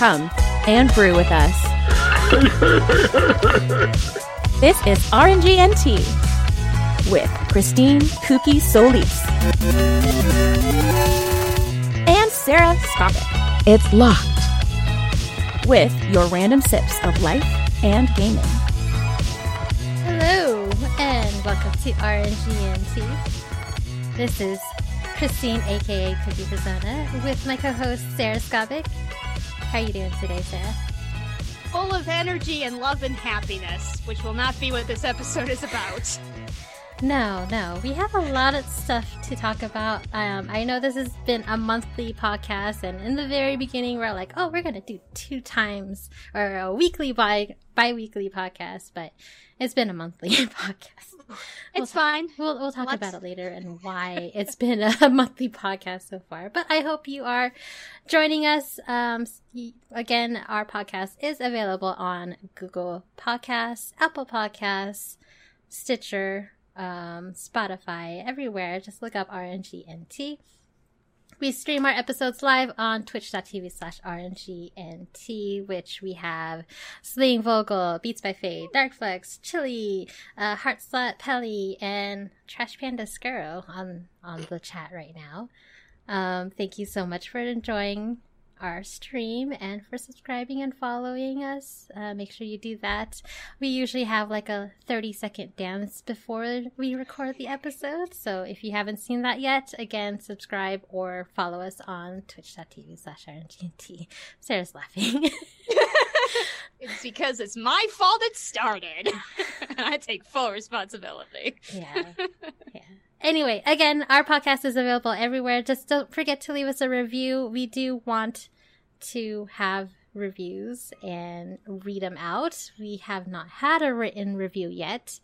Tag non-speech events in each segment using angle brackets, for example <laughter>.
come and brew with us. this is RNGNT with Christine Cookie Solis and Sarah Skopic. It's locked. With your random sips of life and gaming. Hello, and welcome to RNGNT. This is Christine, aka Cookie Persona, with my co-host Sarah Skovic. How are you doing today, Sarah? Full of energy and love and happiness, which will not be what this episode is about. No, no. We have a lot of stuff to talk about. Um, I know this has been a monthly podcast, and in the very beginning, we're like, "Oh, we're gonna do two times or a weekly bi bi-weekly podcast," but it's been a monthly <laughs> podcast. <laughs> It's we'll, fine. We'll we'll talk Let's... about it later and <laughs> why it's been a <laughs> monthly podcast so far. But I hope you are joining us. Um, again, our podcast is available on Google Podcasts, Apple Podcasts, Stitcher um, Spotify, everywhere. Just look up RNGNT. We stream our episodes live on twitch.tv slash RNGNT, which we have Sling Vogel, Beats by Fade, Darkflex, Chili, uh, Heartslut, Pelly, and Trash Panda Skuro on, on the chat right now. Um, thank you so much for enjoying our stream and for subscribing and following us. Uh, make sure you do that. We usually have like a 30 second dance before we record the episode. So if you haven't seen that yet, again, subscribe or follow us on twitch.tv slash RNGNT. Sarah's laughing. <laughs> it's because it's my fault it started. and <laughs> I take full responsibility. Yeah. Yeah. Anyway, again, our podcast is available everywhere. Just don't forget to leave us a review. We do want to have reviews and read them out. We have not had a written review yet.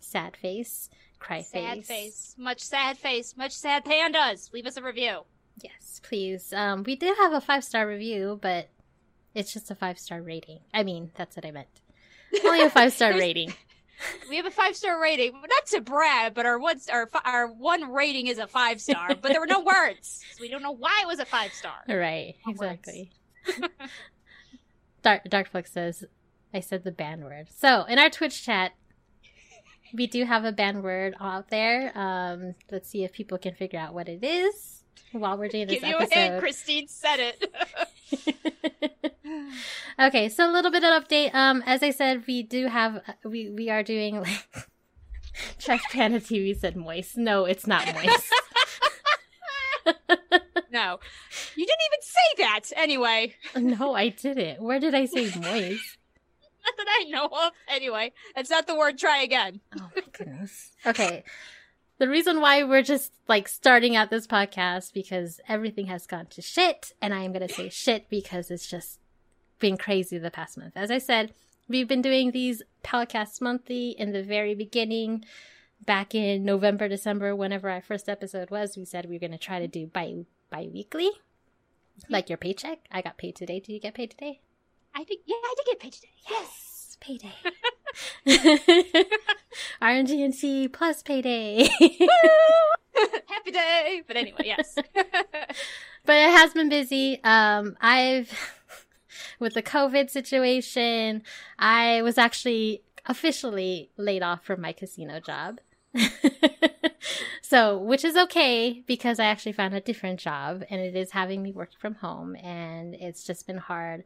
Sad face, cry sad face. Sad face, much sad face, much sad pandas. Leave us a review. Yes, please. Um, we do have a five star review, but it's just a five star rating. I mean, that's what I meant. Only a <laughs> five star rating. We have a five star rating. Not to brag, but our one our our one rating is a five star. But there were no words, so <laughs> we don't know why it was a five star. Right, no exactly. <laughs> Dark Darkflix says, "I said the banned word." So in our Twitch chat, we do have a banned word out there. Um, let's see if people can figure out what it is while we're doing this Give episode. You a hint, Christine said it. <laughs> okay, so a little bit of update. Um, as I said, we do have we we are doing <laughs> like Trash Panda TV said moist. No, it's not moist. <laughs> <laughs> no, you didn't even say that. Anyway, no, I didn't. Where did I say moist? not that I know of. Anyway, that's not the word. Try again. Oh my goodness. Okay. The reason why we're just like starting out this podcast because everything has gone to shit, and I am gonna say shit because it's just been crazy the past month. As I said, we've been doing these podcasts monthly in the very beginning. Back in November, December, whenever our first episode was, we said we were going to try to do bi bi weekly, like your paycheck. I got paid today. Did you get paid today? I think yeah, I did get paid today. Yes, payday. <laughs> RNGNT plus payday. <laughs> Happy day. But anyway, yes. <laughs> but it has been busy. Um, I've with the COVID situation, I was actually officially laid off from my casino job. <laughs> so, which is okay because I actually found a different job and it is having me work from home and it's just been hard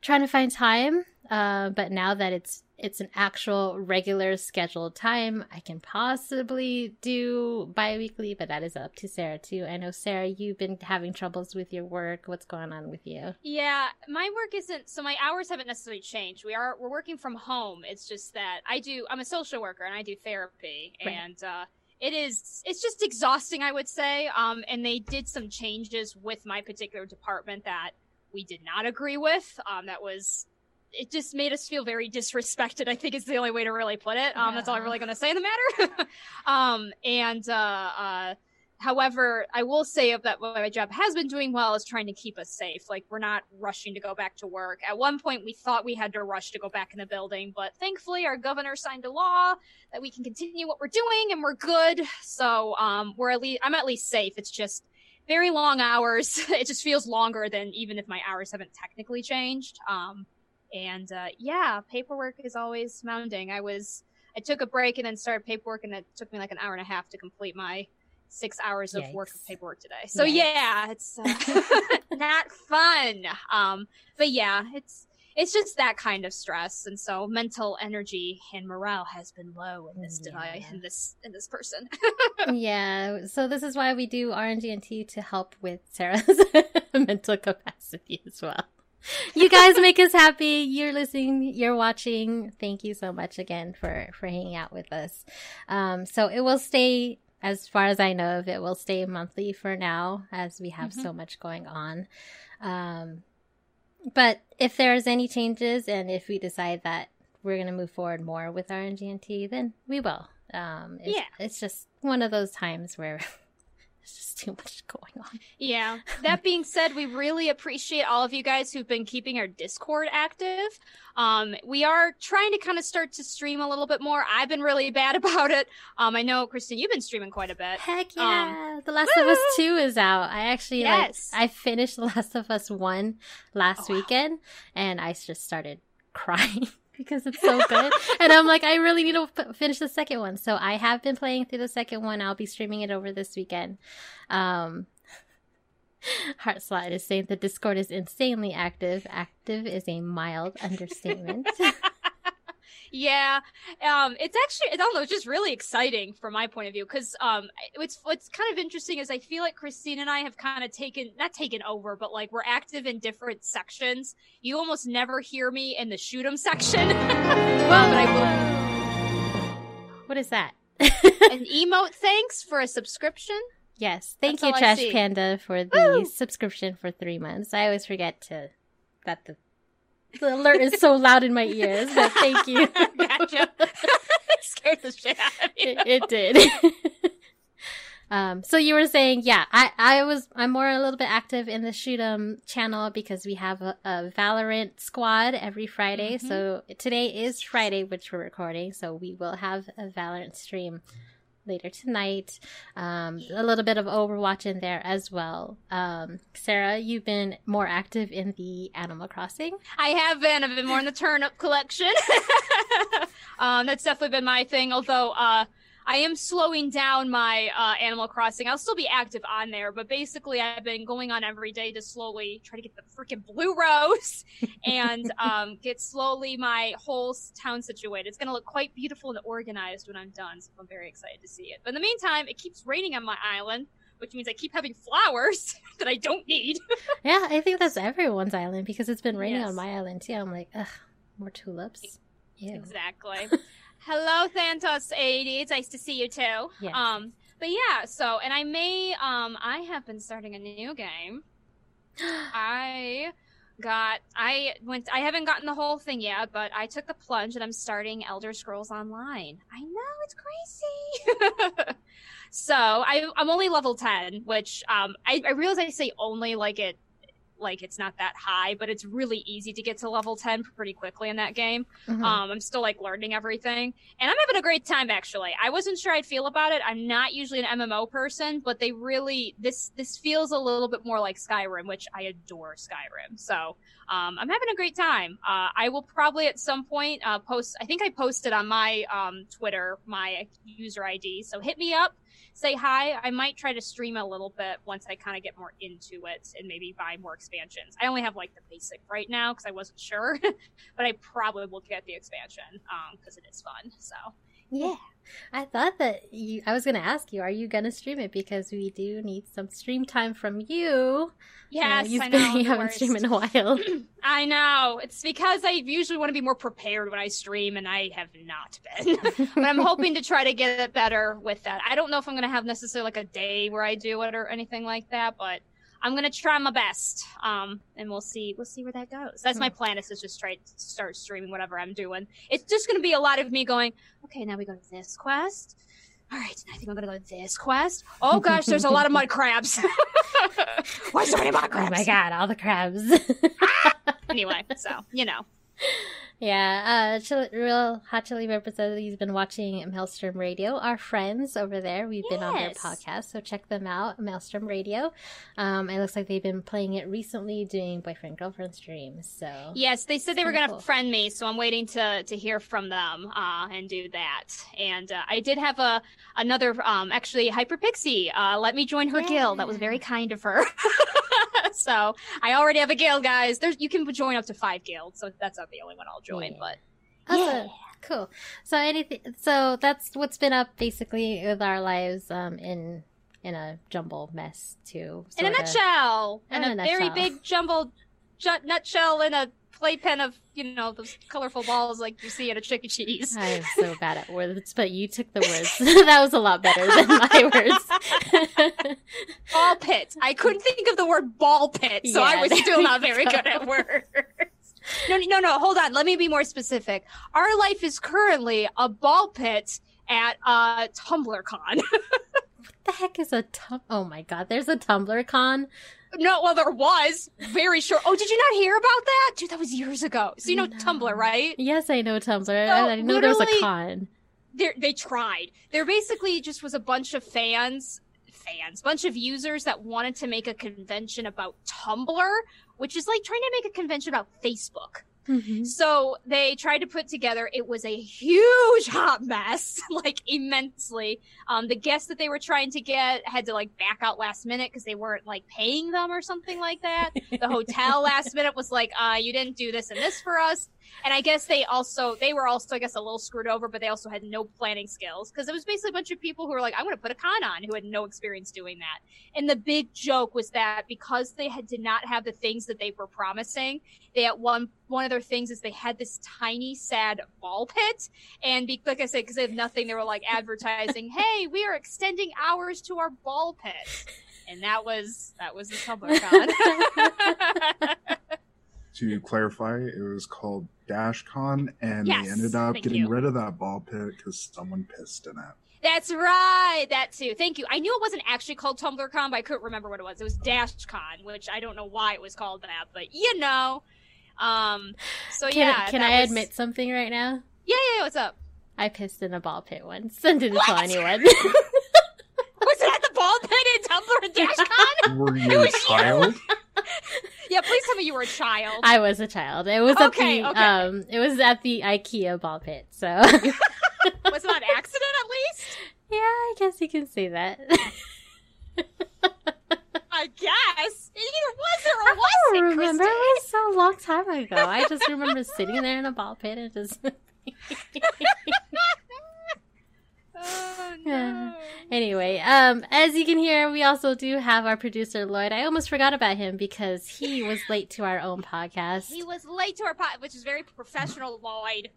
trying to find time. Uh, but now that it's it's an actual regular scheduled time, I can possibly do bi-weekly, but that is up to Sarah too. I know Sarah, you've been having troubles with your work. What's going on with you? Yeah, my work isn't so my hours haven't necessarily changed. We are we're working from home. It's just that I do I'm a social worker and I do therapy right. and uh it is it's just exhausting i would say um, and they did some changes with my particular department that we did not agree with. Um, that was it just made us feel very disrespected. I think is the only way to really put it. Um, yeah. That's all I'm really going to say in the matter. <laughs> um, and uh, uh, however, I will say that what my job has been doing well is trying to keep us safe. Like we're not rushing to go back to work. At one point, we thought we had to rush to go back in the building, but thankfully, our governor signed a law that we can continue what we're doing, and we're good. So um, we're at least I'm at least safe. It's just very long hours. <laughs> it just feels longer than even if my hours haven't technically changed. Um, and uh, yeah, paperwork is always mounting. I was I took a break and then started paperwork, and it took me like an hour and a half to complete my six hours of work of paperwork today. So Yikes. yeah, it's uh, <laughs> <laughs> not fun. Um, but yeah, it's it's just that kind of stress, and so mental energy and morale has been low in this yeah. device, in this in this person. <laughs> yeah, so this is why we do RNGNT to help with Sarah's mental capacity as well. <laughs> You guys make us happy. You're listening. You're watching. Thank you so much again for for hanging out with us. Um, so it will stay as far as I know of, it will stay monthly for now as we have mm-hmm. so much going on. Um, but if there's any changes and if we decide that we're going to move forward more with our RNGNT, then we will. Um, it's, yeah. It's just one of those times where <laughs> there's just too much going on. Yeah. <laughs> That being said, we really appreciate all of you guys who've been keeping our Discord active. Um, we are trying to kind of start to stream a little bit more. I've been really bad <laughs> about it. Um, I know, Kristen, you've been streaming quite a bit. Heck yeah. Um, the Last woo! of Us 2 is out. I actually, yes. like, I finished The Last of Us 1 last oh, weekend, and I just started <laughs> crying because it's so good. and I'm like, I really need to finish the second one. So I have been playing through the second one. I'll be streaming it over this weekend. Um, Heartslide is saying the Discord is insanely active. Active is a mild understatement. <laughs> Yeah, um, it's actually I don't know, it's just really exciting from my point of view because um, it's what's kind of interesting is I feel like Christine and I have kind of taken not taken over, but like we're active in different sections. You almost never hear me in the shoot 'em section. <laughs> well, but I will. What is that? An <laughs> emote thanks for a subscription. Yes, thank That's you, Trash Panda, for the Woo! subscription for three months. I always forget to that the the alert is so loud in my ears, but thank you. <laughs> gotcha. <laughs> scared the shit out of you. It, it did. <laughs> um, so you were saying, yeah, I, I was, I'm more a little bit active in the shoot 'em channel because we have a, a Valorant squad every Friday. Mm-hmm. So today is Friday, which we're recording. So we will have a Valorant stream later tonight. Um, a little bit of Overwatch in there as well. Um, Sarah, you've been more active in the Animal Crossing. I have been. I've been more in the turnip collection. <laughs> um, that's definitely been my thing. Although, uh, I am slowing down my uh, Animal Crossing. I'll still be active on there, but basically, I've been going on every day to slowly try to get the freaking blue rose <laughs> and um, get slowly my whole town situated. It's going to look quite beautiful and organized when I'm done, so I'm very excited to see it. But in the meantime, it keeps raining on my island, which means I keep having flowers <laughs> that I don't need. <laughs> yeah, I think that's everyone's island because it's been raining yes. on my island too. I'm like, ugh, more tulips. Ew. Exactly. Hello, Thantos80. It's nice to see you too. Yes. Um, but yeah, so, and I may, um, I have been starting a new game. <gasps> I got, I went, I haven't gotten the whole thing yet, but I took the plunge and I'm starting Elder Scrolls Online. I know, it's crazy. <laughs> so I, I'm only level 10, which, um, I, I realize I say only like it like it's not that high, but it's really easy to get to level 10 pretty quickly in that game. Mm-hmm. Um, I'm still like learning everything and I'm having a great time actually. I wasn't sure I'd feel about it. I'm not usually an MMO person, but they really, this, this feels a little bit more like Skyrim, which I adore Skyrim. So, um, I'm having a great time. Uh, I will probably at some point, uh, post, I think I posted on my, um, Twitter, my user ID. So hit me up say hi. I might try to stream a little bit once I kind of get more into it and maybe buy more expansions. I only have like the basic right now because I wasn't sure, <laughs> but I probably will get the expansion because um, it is fun. So yeah. I thought that you, I was going to ask you, are you going to stream it? Because we do need some stream time from you. Yes, uh, you've I been, know. <laughs> You haven't streamed in a while. <clears throat> I know. It's because I usually want to be more prepared when I stream, and I have not been. <laughs> but I'm hoping to try to get it better with that. I don't know if I'm going to have necessarily like a day where I do it or anything like that, but I'm gonna try my best. Um, and we'll see. We'll see where that goes. That's my hmm. plan. Is to just try to start streaming whatever I'm doing. It's just gonna be a lot of me going. Okay, now we go to this quest. All right, I think I'm gonna go to this quest. Oh gosh, there's a lot of mud crabs. Why so many mud crabs? Oh my god, all the crabs. anyway, so you know. Yeah, uh, Chili, Real Hot Chili Peppers says he's been watching Maelstrom Radio. Our friends over there, we've been on their podcast, so check them out, Maelstrom Radio. Um, it looks like they've been playing it recently, doing boyfriend girlfriend streams. So Yes, they said they were going to cool. friend me, so I'm waiting to to hear from them uh, and do that. And uh, I did have a another um, actually Hyper Pixie uh, let me join her guild. That was very kind of her. <laughs> so I already have a guild, guys. There's you can join up to five guilds, so that's not the only one I'll join. Yeah. But Awesome. Cool. So anything. So that's what's been up basically with our lives um, in in a jumble mess too. in a nutshell, in, In a, a very big jumbled ju- nutshell in a playpen of you know those colorful balls like you see at a Chuck E. Cheese. I am so <laughs> bad at words, but you took the words. <laughs> that was a lot better than my <laughs> words. ball pit. I couldn't think of the word ball pit, so I was still not very go. good at words. No, no, no. Hold on. Let me be more specific. Our life is currently a ball pit at uh, TumblrCon. <laughs> What the heck is a tum? Oh my god, there's a Tumblr con. no, well, there was very short. Oh, did you not hear about that, dude? That was years ago. So you know No. Tumblr, right? Yes, I know Tumblr. I I know there's a con. they they tried. There basically just was a bunch of fans, fans, bunch of users that wanted to make a convention about Tumblr, which is like trying to make a convention about Facebook. Mhm. So they tried to put together. It was a huge hot mess, <laughs> like immensely. Um, the guests that they were trying to get had to like back out last minute because they weren't like paying them or something like that. The hotel last minute was like, uh, you didn't do this and this for us. And I guess they also they were also I guess a little screwed over, but they also had no planning skills because it was basically a bunch of people who were like, I'm going to put a con on who had no experience doing that. And the big joke was that because they had did not have the things that they were promising, they at one one of their things is they had this tiny sad ball pit, and be, like I said, because they have nothing, they were like advertising, <laughs> "Hey, we are extending hours to our ball pit," and that was that was the TumblrCon. <laughs> To clarify, it was called DashCon, and Yes, they ended up getting you. rid of that ball pit because someone pissed in it. That's right. That too. Thank you. I knew it wasn't actually called TumblrCon, but I couldn't remember what it was. It was DashCon, which I don't know why it was called that, but you know. Um. So Can, yeah. can I was- admit something right now? Yeah, yeah. yeah, What's up? I pissed in a ball pit once and didn't tell anyone. <laughs> <laughs> Was it at the ball pit in Tumblr and <laughs> DashCon? Were you a was you. child? Yeah. Please tell me you were a child. I was a child. It was Okay, at the okay. um it was at the IKEA ball pit. So <laughs> was it an accident at least? yeah, I guess you can say that. I guess. It either was or it wasn't. don't remember. It was so long time ago. I just remember sitting there in a ball pit and just. <laughs> Oh, no. anyway, um, as you can hear, we also do have our producer Lloyd. I almost forgot about him because he was late to our own podcast. He was late to our pod, which is very professional, Lloyd.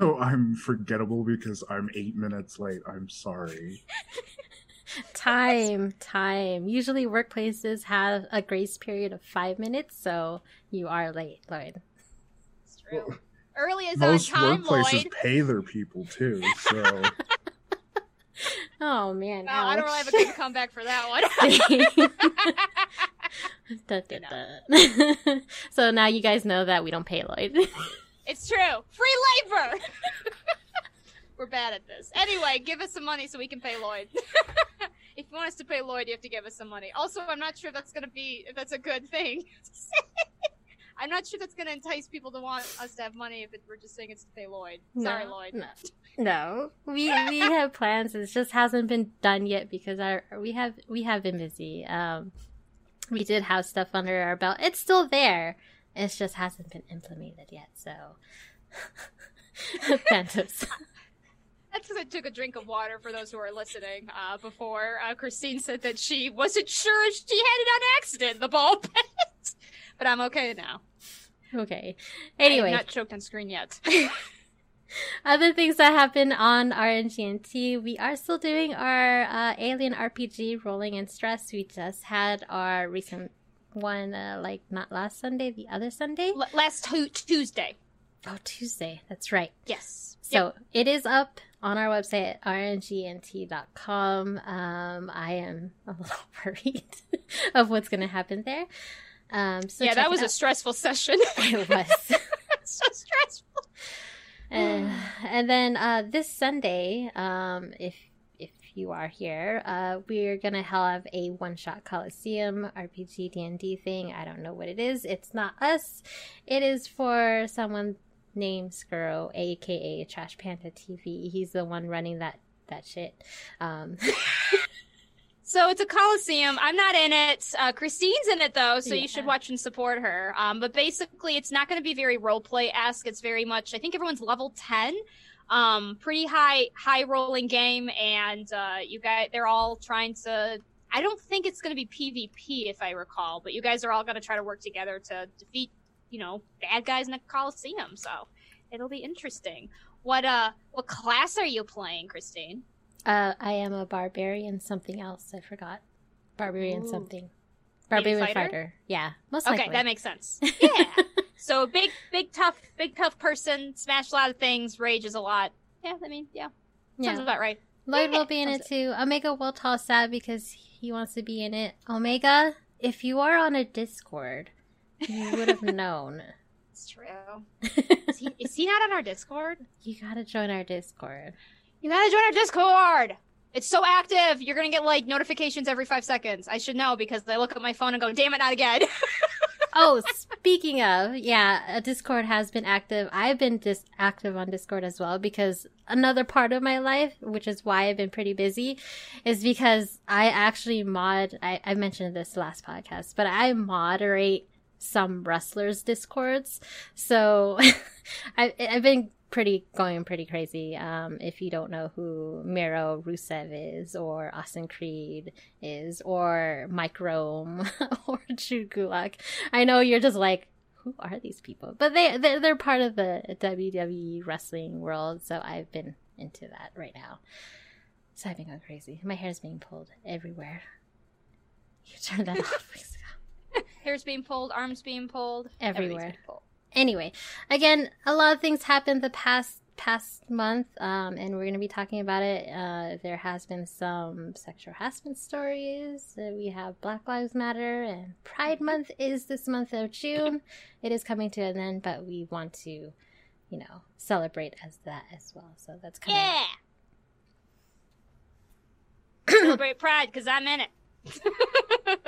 So I'm forgettable because I'm eight minutes late. I'm sorry. <laughs> Time, time. Usually, workplaces have a grace period of five minutes, so you are late, Lloyd. It's true. Early is Most on time, workplaces Lloyd. pay their people too, so <laughs> Oh man, Wow, I don't really have a good comeback for that one. Dun, dun, dun. so now you guys know that we don't pay Lloyd. <laughs> it's true. Free labor. <laughs> We're bad at this. Anyway, give us some money so we can pay Lloyd. if you want us to pay Lloyd, you have to give us some money. Also, I'm not sure that's gonna be if that's a good thing. I'm not sure that's gonna entice people to want us to have money if it, we're just saying it's to pay Lloyd. Sorry, No, Lloyd. No, no. We we <laughs> have plans. It just hasn't been done yet because our we have we have been busy. Um, we did have stuff under our belt. It's still there. It just hasn't been implemented yet. So, <laughs> Phantoms. That's because I took a drink of water for those who are listening. Uh, before uh, Christine said that she wasn't sure if she had it on accident, the ball pit. But I'm okay now. Okay. I'm Anyway, not choked on screen yet. <laughs> <laughs> other things that happen on RNGNT, we are still doing our uh, Alien RPG Rolling in Stress. We just had our recent one, uh, like not last Sunday, the other Sunday. L- last tu- Tuesday. Oh, Tuesday. That's right. Yes. So it is up on our website at rngnt.com. Um, I am a <laughs> little worried of what's going to happen there. Um, so yeah, that was a stressful session. <laughs> it was. <laughs> <laughs> So stressful. And, <sighs> and then uh, this Sunday, um, if if you are here, uh, we're gonna have a one shot Coliseum RPG D and D thing. I don't know what it is. It's not us. It is for someone named Skuro, aka Trash Panda TV. He's the one running that that shit. Um, So it's a coliseum. I'm not in it. Uh, Christine's in it though, so Yeah. you should watch and support her. Um, but basically, it's not going to be very role play esque. It's very much. I think everyone's level ten. Um, pretty high high rolling game, and uh, you guys they're all trying to. I don't think it's going to be PvP if I recall, but you guys are all going to try to work together to defeat, you know, bad guys in a coliseum. So it'll be interesting. What uh, what class are you playing, Christine? Uh, I am a barbarian. Something else I forgot. Barbarian Ooh. something. Barbarian fighter? fighter? Yeah, most Okay, likely. that makes sense. <laughs> Yeah. <laughs> so big, big, tough, big, tough person, Smash a lot of things, rages a lot. Yeah, I mean, yeah, sounds about right. Lloyd Yeah, will be in it too. Omega will toss sad because he wants to be in it. Omega, if you are on a Discord, you would have <laughs> known. It's true. Is he, is he not on our Discord? you gotta join our Discord. You gotta join our Discord. It's so active. You're gonna get like notifications every five seconds. I should know because I look at my phone and go, "Damn it, not again." <laughs> Oh, speaking of, yeah, uh, Discord has been active. I've been dis- active on Discord as well because another part of my life, which is why I've been pretty busy, is because I actually mod. I, I mentioned this last podcast, but I moderate some wrestlers' discords. So <laughs> I, I've been pretty going pretty crazy. Um, if you don't know who Miro Rusev is, or Austin Creed is, or Mike Rome, <laughs> or Drew Gulak, I know you're just like, who are these people? But they they're, they're part of the WWE wrestling world, so I've been into that right now. So I've been going crazy. My hair's being pulled everywhere. You turn that <laughs> off. Hair's being pulled, arms being pulled, Everywhere. being pulled. Anyway, again, a lot of things happened the past past month, um, and we're going to be talking about it. Uh, there has been some sexual harassment stories. Uh, we have Black Lives Matter, and Pride Month is this month of June. It is coming to an end, but we want to, you know, celebrate as that as well. So that's kind of Yeah. <coughs> Celebrate Pride because I'm in it. <laughs>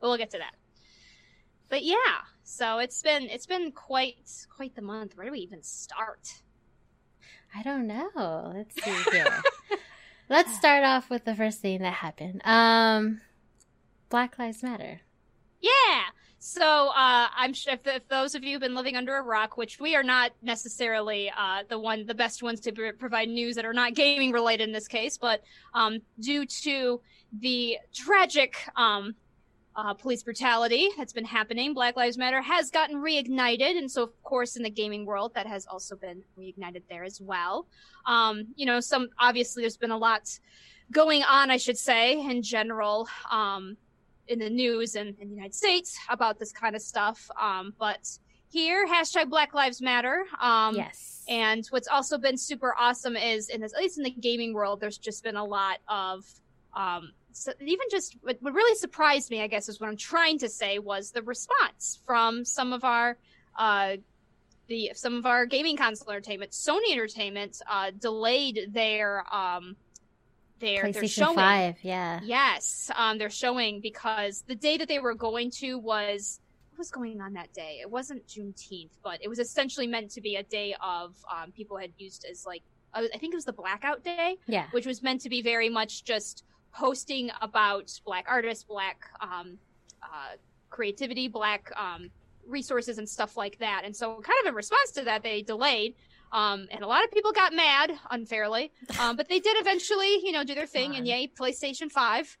we'll get to that. But yeah, so it's been it's been quite quite the month. Where do we even start? I don't know. Let's see <laughs> here. Let's start off with the first thing that happened. Um, Black Lives Matter. Yeah. So uh, I'm sure if, if those of you have been living under a rock, which we are not necessarily uh, the one, the best ones to pr- provide news that are not gaming related in this case, but um, due to the tragic um, uh, police brutality that's been happening, Black Lives Matter has gotten reignited, and so of course in the gaming world that has also been reignited there as well. Um, you know, some obviously there's been a lot going on, I should say, in general. Um, in the news in, in the United States about this kind of stuff. Um, but here, hashtag Black Lives Matter. Um, yes. And what's also been super awesome is, in this, at least in the gaming world, there's just been a lot of, um, so even just what, what really surprised me, I guess, is what I'm trying to say was the response from some of our, uh, the some of our gaming console entertainment, Sony Entertainment, uh, delayed their um, their their PlayStation showing. 5, yeah. Yes, um, they're showing because the day that they were going to was what was going on that day? It wasn't Juneteenth, but it was essentially meant to be a day of um, people had used as like uh, I think it was the blackout day, Yeah. which was meant to be very much just posting about black artists, black um, uh, creativity, black um, resources, and stuff like that. And so, kind of in response to that, they delayed. Um, and a lot of people got mad unfairly, um, but they did eventually, you know, do their thing. And yay, PlayStation Five.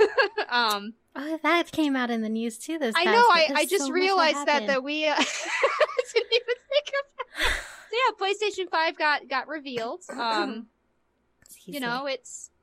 <laughs> um, Oh, that came out in the news too. This I know. I. I just so realized that that we <laughs> uh, didn't even think of that. So yeah, PlayStation Five got got revealed. <clears throat> Um, you know, it's it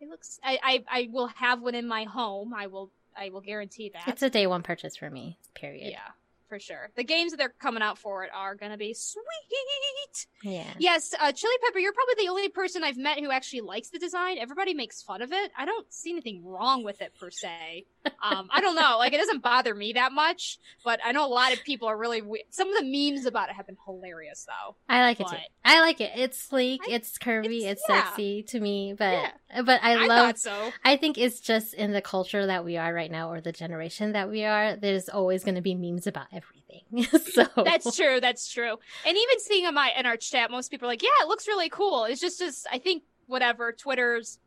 it looks. I, I I will have one in my home. I will I will guarantee that. it's a day one purchase for me. Period. yeah, for sure. The games that they're coming out for it are gonna be sweet. Yeah. Yes, uh, Chili Pepper, you're probably the only person I've met who actually likes the design. Everybody makes fun of it. I don't see anything wrong with it per se. Um, I don't know. Like, it doesn't bother me that much, but I know a lot of people are really. We- Some of the memes about it have been hilarious, though. I like it too. I like it. It's sleek, I- it's curvy, it's, it's- yeah. sexy to me, but Yeah. but I I, love so. I think it's just in the culture that we are right now or the generation that we are, there's always going to be memes about everything. <laughs> so That's true. That's true. And even seeing in my in our chat, most people are like, "Yeah, it looks really cool." It's just, just I think whatever Twitter's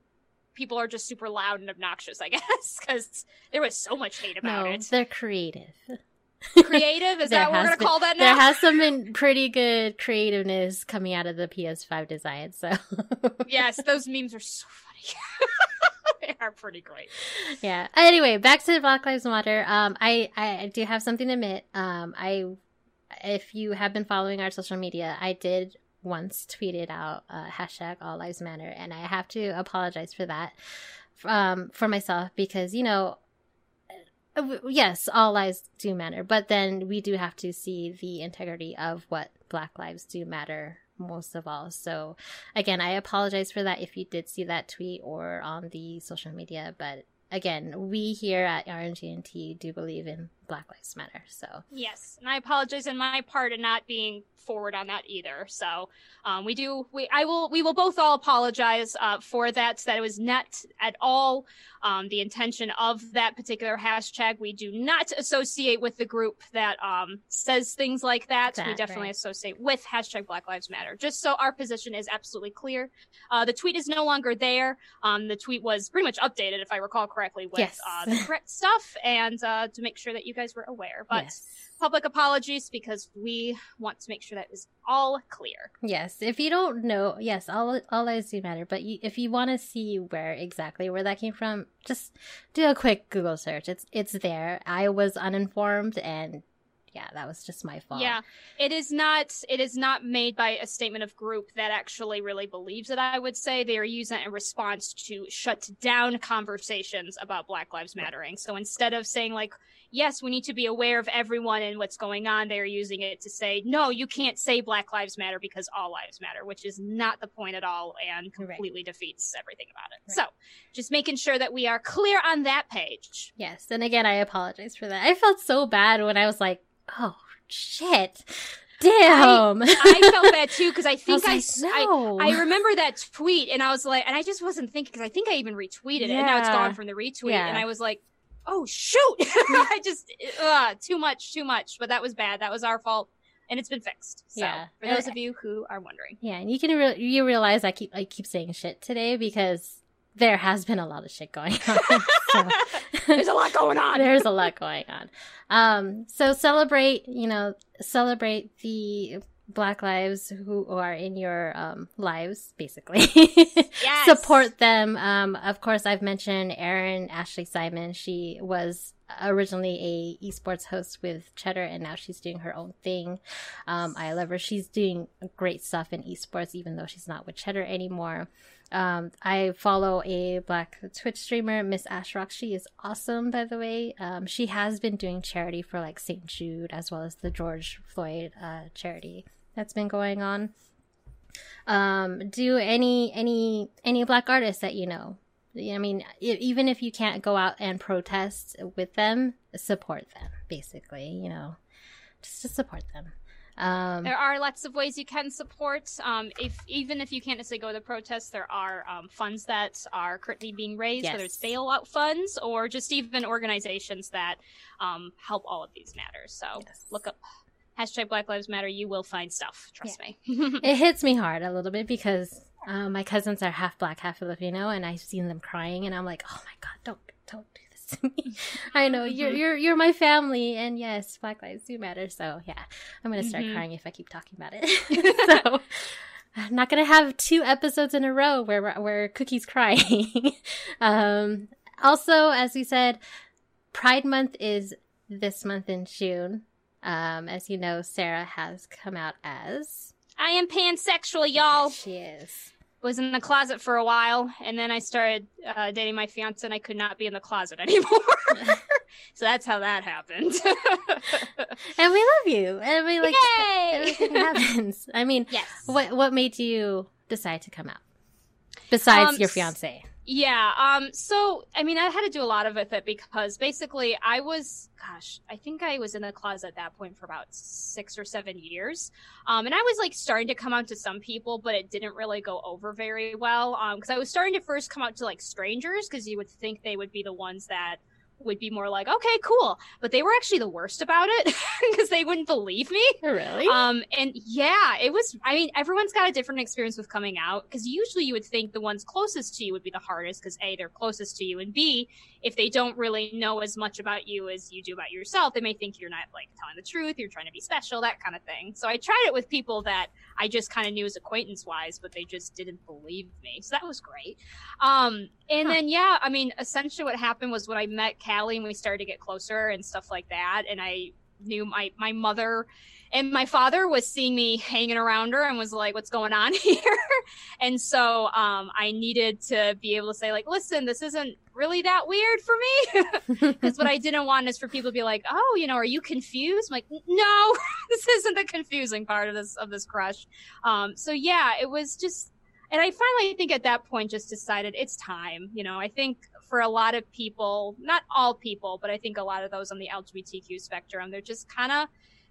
people are just super loud and obnoxious. I guess <laughs> because there was so much hate about no, it. they're creative. Creative is <laughs> that what we're gonna been- call that now? There has some been pretty good creativeness coming out of the PS5 design. So <laughs> yes, those memes are so funny. they are pretty great. yeah. Anyway, back to Black Lives Matter. Um, I I do have something to admit. Um, I if you have been following our social media, I did once tweeted out uh, hashtag All Lives Matter, and I have to apologize for that um, for myself because you know. uh, Yes, all lives do matter, but then we do have to see the integrity of what Black lives do matter most of all. So, again, I apologize for that if you did see that tweet or on the social media, but again, we here at RNGNT do believe in Black Lives Matter. So, Yes, and I apologize in my part in not being forward on that either. So um, we do. We I will. We will both all apologize uh, for that. So That it was not at all um, the intention of that particular hashtag. We do not associate with the group that um, says things like that. we definitely right. associate with hashtag Black Lives Matter. Just so our position is absolutely clear. Uh, the tweet is no longer there. Um, the tweet was pretty much updated, if I recall correctly, with Yes. uh, the correct stuff, and uh, to make sure that you guys were aware. But yes. public apologies because we want to make sure that is all clear. Yes, if you don't know, yes, all all lives do matter. But you, if you want to see where exactly where that came from, just do a quick Google search. It's it's there. I was uninformed, and yeah, that was just my fault. Yeah, it is not. It is not made by a statement of group that actually really believes it. I would say they are using it in response to shut down conversations about Black Lives Mattering. So instead of saying like, "Yes, we need to be aware of everyone and what's going on," they are using it to say, "No, you can't say Black Lives Matter because all lives matter," which is not the point at all and Right. completely defeats everything about it. Right. So, just making sure that we are clear on that page. Yes, and again, I apologize for that. I felt so bad when I was like, "Oh shit, damn." I felt bad too because <laughs> I think I, I, I-. I remember that tweet and I was like, and I just wasn't thinking because I think I even retweeted it and now it's gone from the retweet Yeah. and I was like, oh shoot, <laughs> I just uh, too much, too much. But that was bad. That was our fault, and it's been fixed. So Yeah. for those of you who are wondering, Yeah, and you can re- you realize I keep I keep saying shit today because there has been a lot of shit going on. <laughs> so. <laughs> there's a lot going on. There's a lot going on. Um, so celebrate, you know, celebrate the Black lives who are in your um, lives, basically. <laughs> Yes. Support them. Um, of course, I've mentioned Erin Ashley Simon. She was originally a esports host with Cheddar, and now she's doing her own thing. Um, I love her. She's doing great stuff in esports, even though she's not with Cheddar anymore. Um, I follow a black Twitch streamer, Miss Ashrock. She is awesome, by the way. Um, she has been doing charity for like St. Jude as well as the George Floyd uh, charity that's been going on. Um, do any any any black artists that you know? I mean, even if you can't go out and protest with them, support them. Basically, you know, just to support them. Um, There are lots of ways you can support. Um, if even if you can't necessarily go to the protests, there are um, funds that are currently being raised, whether it's bailout funds or just even organizations that um, help all of these matters. So Yes. look up hashtag Black Lives Matter. You will find stuff. Trust me. <laughs> <laughs> it hits me hard a little bit because uh, my cousins are half black, half Filipino, and I've seen them crying, and I'm like, oh my god, don't don't do to me. <laughs> I know you're you're you're my family, and yes, Black lives do matter. So yeah, I'm gonna start Mhm. crying if I keep talking about it. <laughs> <laughs> so. I'm not gonna have two episodes in a row where where Cookie's crying. um, also, as we said, Pride Month is this month in June. Um, as you know, Sarah has come out as I am pansexual, y'all. she is. Was in the closet for a while, and then I started uh, dating my fiance, and I could not be in the closet <laughs> anymore. <laughs> so that's how that happened. <laughs> And we love you. And we like Yay! everything happens. I mean, yes. what what made you decide to come out? Besides Um, your fiance. Yeah. Um. So, I mean, I had to do a lot of it because basically, I was, gosh, I think I was in the closet at that point for about six or seven years. Um. And I was like starting to come out to some people, but it didn't really go over very well. Um. Because I was starting to first come out to like strangers, because you would think they would be the ones that would be more like, okay, cool. But they were actually the worst about it <laughs> because they wouldn't believe me. Really? Um, and yeah, it was, I mean, everyone's got a different experience with coming out because usually you would think the ones closest to you would be the hardest because A, they're closest to you, and B, if they don't really know as much about you as you do about yourself, they may think you're not like telling the truth, you're trying to be special, that kind of thing. So I tried it with people that I just kind of knew as acquaintance wise, but they just didn't believe me. So that was great. Um, and huh. then, yeah, I mean, essentially what happened was when I met Callie and we started to get closer and stuff like that, and I knew my, my mother and my father was seeing me hanging around her and was like what's going on <laughs> here? And so um, i needed to be able to say like listen this isn't really that weird for me. <laughs> Because what i didn't want is for people to be like oh you know are you confused? I'm like no <laughs> this isn't the confusing part of this of this crush. Um, so yeah it was just and i finally I think at that point just decided it's time you know? I think for a lot of people not all people but i think a lot of those on the lgbtq spectrum they're just kind of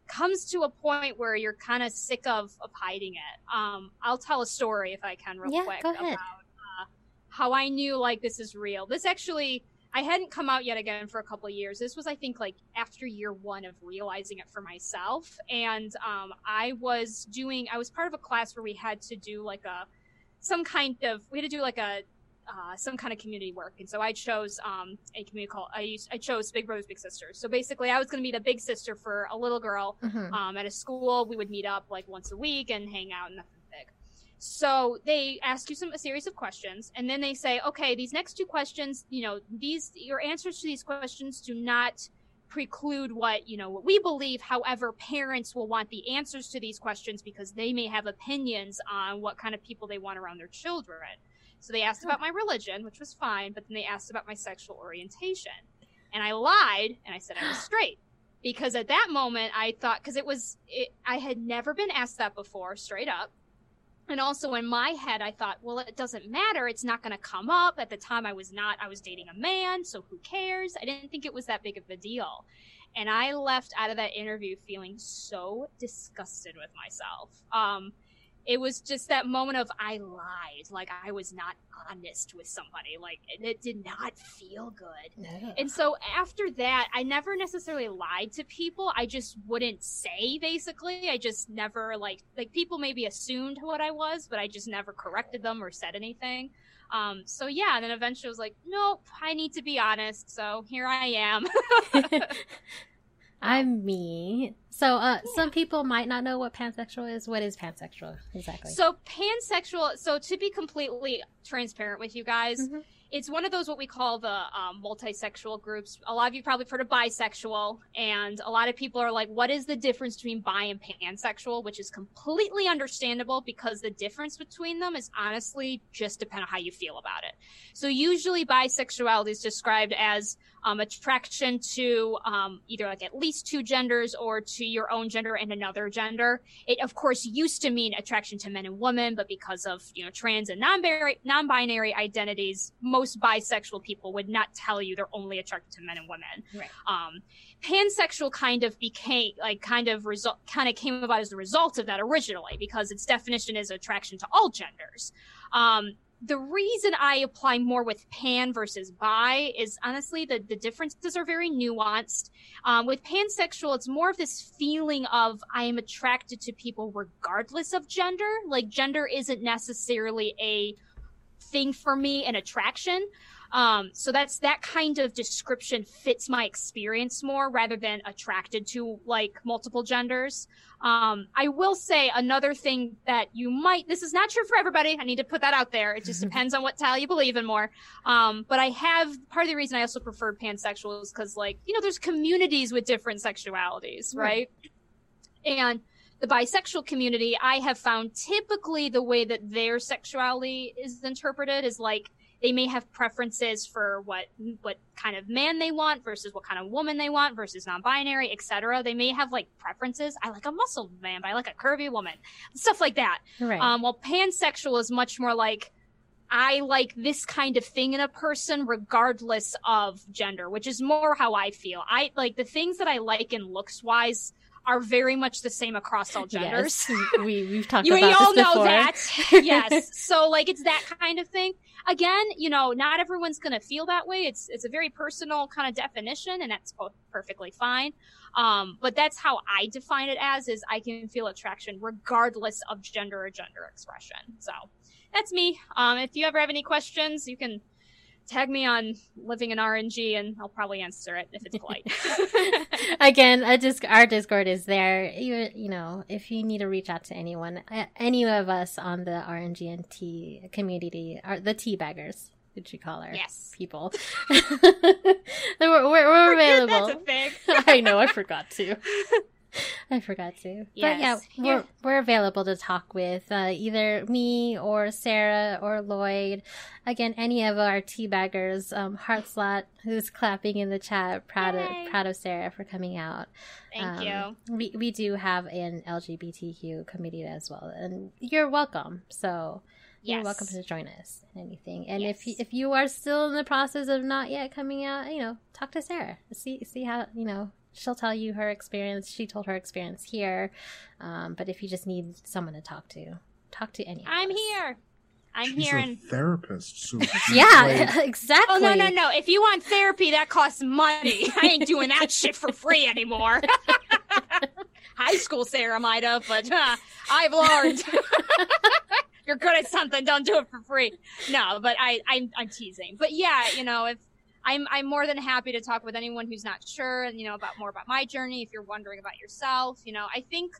comes to a point where you're kind of sick of of hiding it. Um, I'll tell a story if I can, real yeah, quick, about uh, how I knew like this is real. This actually. I hadn't come out yet again for a couple years. This was, I think, like after year one of realizing it for myself. And um, I was doing, I was part of a class where we had to do like a, some kind of, we had to do like a uh, some kind of community work. And so I chose um, a community called I used I chose Big Brothers Big Sisters. So basically, I was going to be the big sister for a little girl mm-hmm. um, at a school. We would meet up like once a week and hang out and nothing big. So they ask you some a series of questions, and then they say, okay, these next two questions, you know, these your answers to these questions do not preclude what you know what we believe however parents will want the answers to these questions because they may have opinions on what kind of people they want around their children so they asked about my religion, which was fine, but then they asked about my sexual orientation. And I lied and I said I was <gasps> straight. Because at that moment I thought cuz it was it, I had never been asked that before straight up. And also in my head I thought, well it doesn't matter, it's not going to come up. At the time I was not I was dating a man, so who cares? I didn't think it was that big of a deal. And I left out of that interview feeling so disgusted with myself. Um it was just that moment of I lied, like I was not honest with somebody, like it did not feel good. And so after that, I never necessarily lied to people. I just wouldn't say basically. I just never like like people maybe assumed what I was, but I just never corrected them or said anything. Um, so yeah, and then eventually I was like, nope, I need to be honest. So here I am. <laughs> <laughs> I'm me. So, uh, yeah. some people might not know what pansexual is. What is pansexual exactly? So, pansexual. So, to be completely transparent with you guys, mm-hmm it's one of those what we call the um, multisexual groups. A lot of you probably heard of bisexual, and a lot of people are like, "What is the difference between bi and pansexual?" Which is completely understandable because the difference between them is honestly just depend on how you feel about it. So usually, bisexuality is described as um, attraction to um, either like at least two genders or to your own gender and another gender. It of course used to mean attraction to men and women, but because of you know trans and non-binary non-binary identities most bisexual people would not tell you they're only attracted to men and women. Right. Um, pansexual kind of became like kind of result kind of came about as a result of that originally because its definition is attraction to all genders. Um, the reason I apply more with pan versus bi is honestly the, the differences are very nuanced. Um, with pansexual, it's more of this feeling of I am attracted to people regardless of gender. Like gender isn't necessarily a thing for me, an attraction. Um, so that's that kind of description fits my experience more rather than attracted to like multiple genders. Um, I will say another thing that you might, this is not true for everybody. I need to put that out there. It just <laughs> depends on what tile you believe in more. Um, but I have part of the reason I also preferred pansexual is because like, you know, there's communities with different sexualities, right? right? And the bisexual community, I have found typically the way that their sexuality is interpreted is like they may have preferences for what what kind of man they want versus what kind of woman they want versus non-binary, etc. They may have like preferences. I like a muscle man, but I like a curvy woman, stuff like that. Right. Um, while pansexual is much more like I like this kind of thing in a person regardless of gender, which is more how I feel. I like the things that I like in looks wise are very much the same across all genders. Yes, we we've talked <laughs> you, about we all know before. that. yes. So like it's that kind of thing. Again, you know, not everyone's going to feel that way. It's it's a very personal kind of definition and that's perfectly fine. Um, but that's how I define it as is I can feel attraction regardless of gender or gender expression. So that's me. Um, if you ever have any questions, you can tag me on living in RNG and I'll probably answer it if it's polite. <laughs> Again, a disc- our Discord is there. You, you know, if you need to reach out to anyone, any of us on the RNG and T community, are the tea baggers, Did you call our yes. people. <laughs> we're, we're, we're available. That's a thing. <laughs> I know, I forgot to. <laughs> I forgot to. But yeah, we're, we're available to talk with uh, either me or Sarah or Lloyd. Again, any of our teabaggers. Um, Heartslot, who's clapping in the chat, proud Yay. of proud of Sarah for coming out. Thank Um, you. We we do have an LGBTQ community as well, and you're welcome. So you're welcome to join us in anything. And if you, if you are still in the process of not yet coming out, you know, talk to Sarah. See see how you know she'll tell you her experience. She told her experience here. Um, but if you just need someone to talk to, talk to any. of I'm here. I'm She's here a and therapist. So <laughs> she's Yeah, like- <laughs> exactly. Oh no no no! If you want therapy, that costs money. I ain't doing that shit for free anymore. <laughs> High school Sarah might have, but uh, I've learned. You're good at something, don't do it for free. No, but I I'm, I'm teasing. But yeah, you know, if I'm I'm more than happy to talk with anyone who's not sure, you know, about more about my journey. If you're wondering about yourself, you know, I think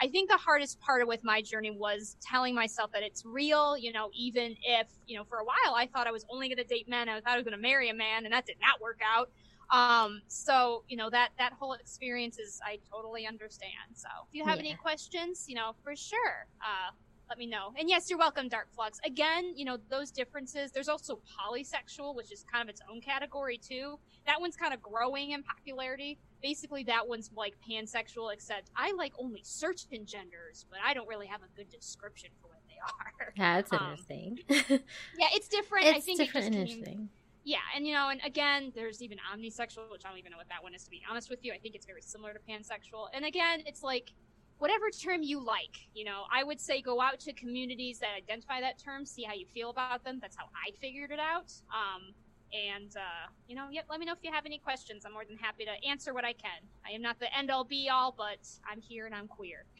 I think the hardest part with my journey was telling myself that it's real, you know, even if, you know, for a while I thought I was only going to date men. I thought I was going to marry a man and that did not work out. Um, so, you know, that, that whole experience is, I totally understand. So if you have Yeah. any questions, you know, for sure, uh, let me know. And yes, you're welcome, Dark Flux. Again, you know, those differences. There's also polysexual, which is kind of its own category too. That one's kind of growing in popularity. Basically, that one's like pansexual, except I like only certain genders, but I don't really have a good description for what they <laughs> are. Yeah, it's Um, interesting. <laughs> Yeah, it's different. I it's think different it and just came, interesting. yeah, and you know, and again, there's even omnisexual, which I don't even know what that one is to be honest with you. I think it's very similar to pansexual. And again, it's like whatever term you like. You know, I would say go out to communities that identify that term, see how you feel about them. That's how I figured it out. Um, and uh, you know, yep. Let me know if you have any questions. I'm more than happy to answer what I can. I am not the end all be all, but I'm here and I'm queer. <laughs>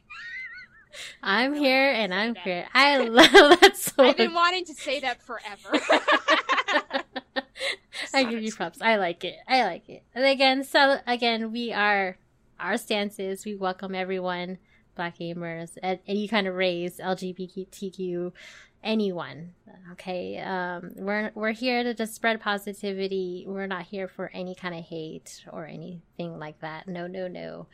I'm really here and I'm that. queer. I love that <laughs> so I've been wanting to say that forever. <laughs> I give you props. I like it. I like it. And again, so again, we are our stances. We welcome everyone, black gamers, at any kind of race, LGBTQ, anyone. Okay, um, we're we're here to just spread positivity. We're not here for any kind of hate or anything like that. No, no, no.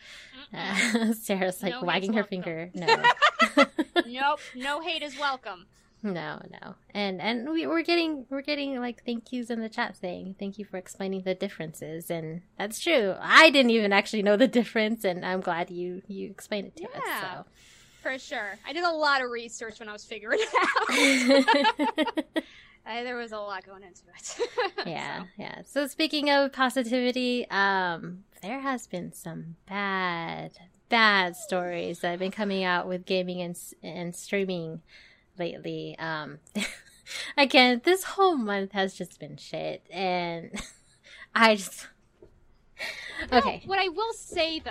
Uh, <laughs> Sarah's like No wagging her welcome. finger. <laughs> No. <laughs> nope, no hate is welcome. No, no, and and we, we're getting we're getting like thank yous in the chat saying thank you for explaining the differences, and that's true. I didn't even actually know the difference, and I'm glad you you explained it to Yeah. us. For sure. I did a lot of research when I was figuring it <laughs> out. <laughs> I, there was a lot going into it. <laughs> yeah, So, yeah. So speaking of positivity, um, there has been some bad bad stories that have been coming out with gaming and and streaming lately. Um, <laughs> again, this whole month has just been shit, and <laughs> I just okay. What I will say though,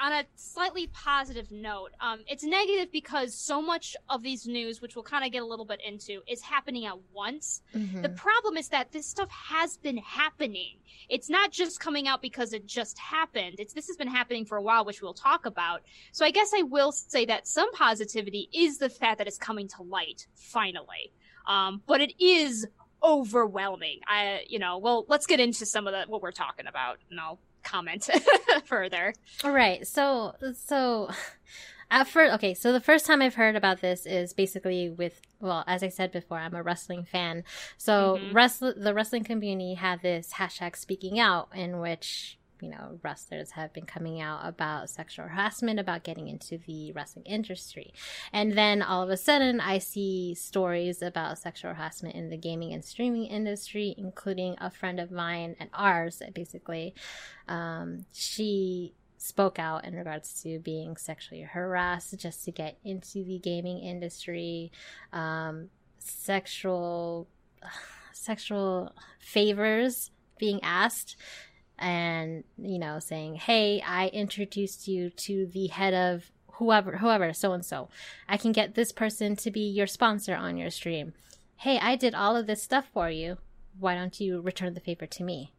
on a slightly positive note, um, it's negative because so much of these news, which we'll kind of get a little bit into, is happening at once. Mhm. The problem is that this stuff has been happening. It's not just coming out because it just happened. It's this has been happening for a while, which we'll talk about. So I guess I will say that some positivity is the fact that it's coming to light finally. Um, but it is overwhelming. I, you know, well, let's get into some of the what we're talking about, and I'll comment <laughs> further. All right. So, so at first, okay. So the first time I've heard about this is basically with, well, as I said before, I'm a wrestling fan. So Mhm. wrestle, the wrestling community had this hashtag speaking out in which you know, wrestlers have been coming out about sexual harassment, about getting into the wrestling industry. And then all of a sudden, I see stories about sexual harassment in the gaming and streaming industry, including a friend of mine and ours, basically. Um, she spoke out in regards to being sexually harassed just to get into the gaming industry, um, sexual <sighs> sexual favors being asked and you know saying hey i introduced you to the head of whoever whoever so and so i can get this person to be your sponsor on your stream. Hey i did all of this stuff for you. Why don't you return the favor to me?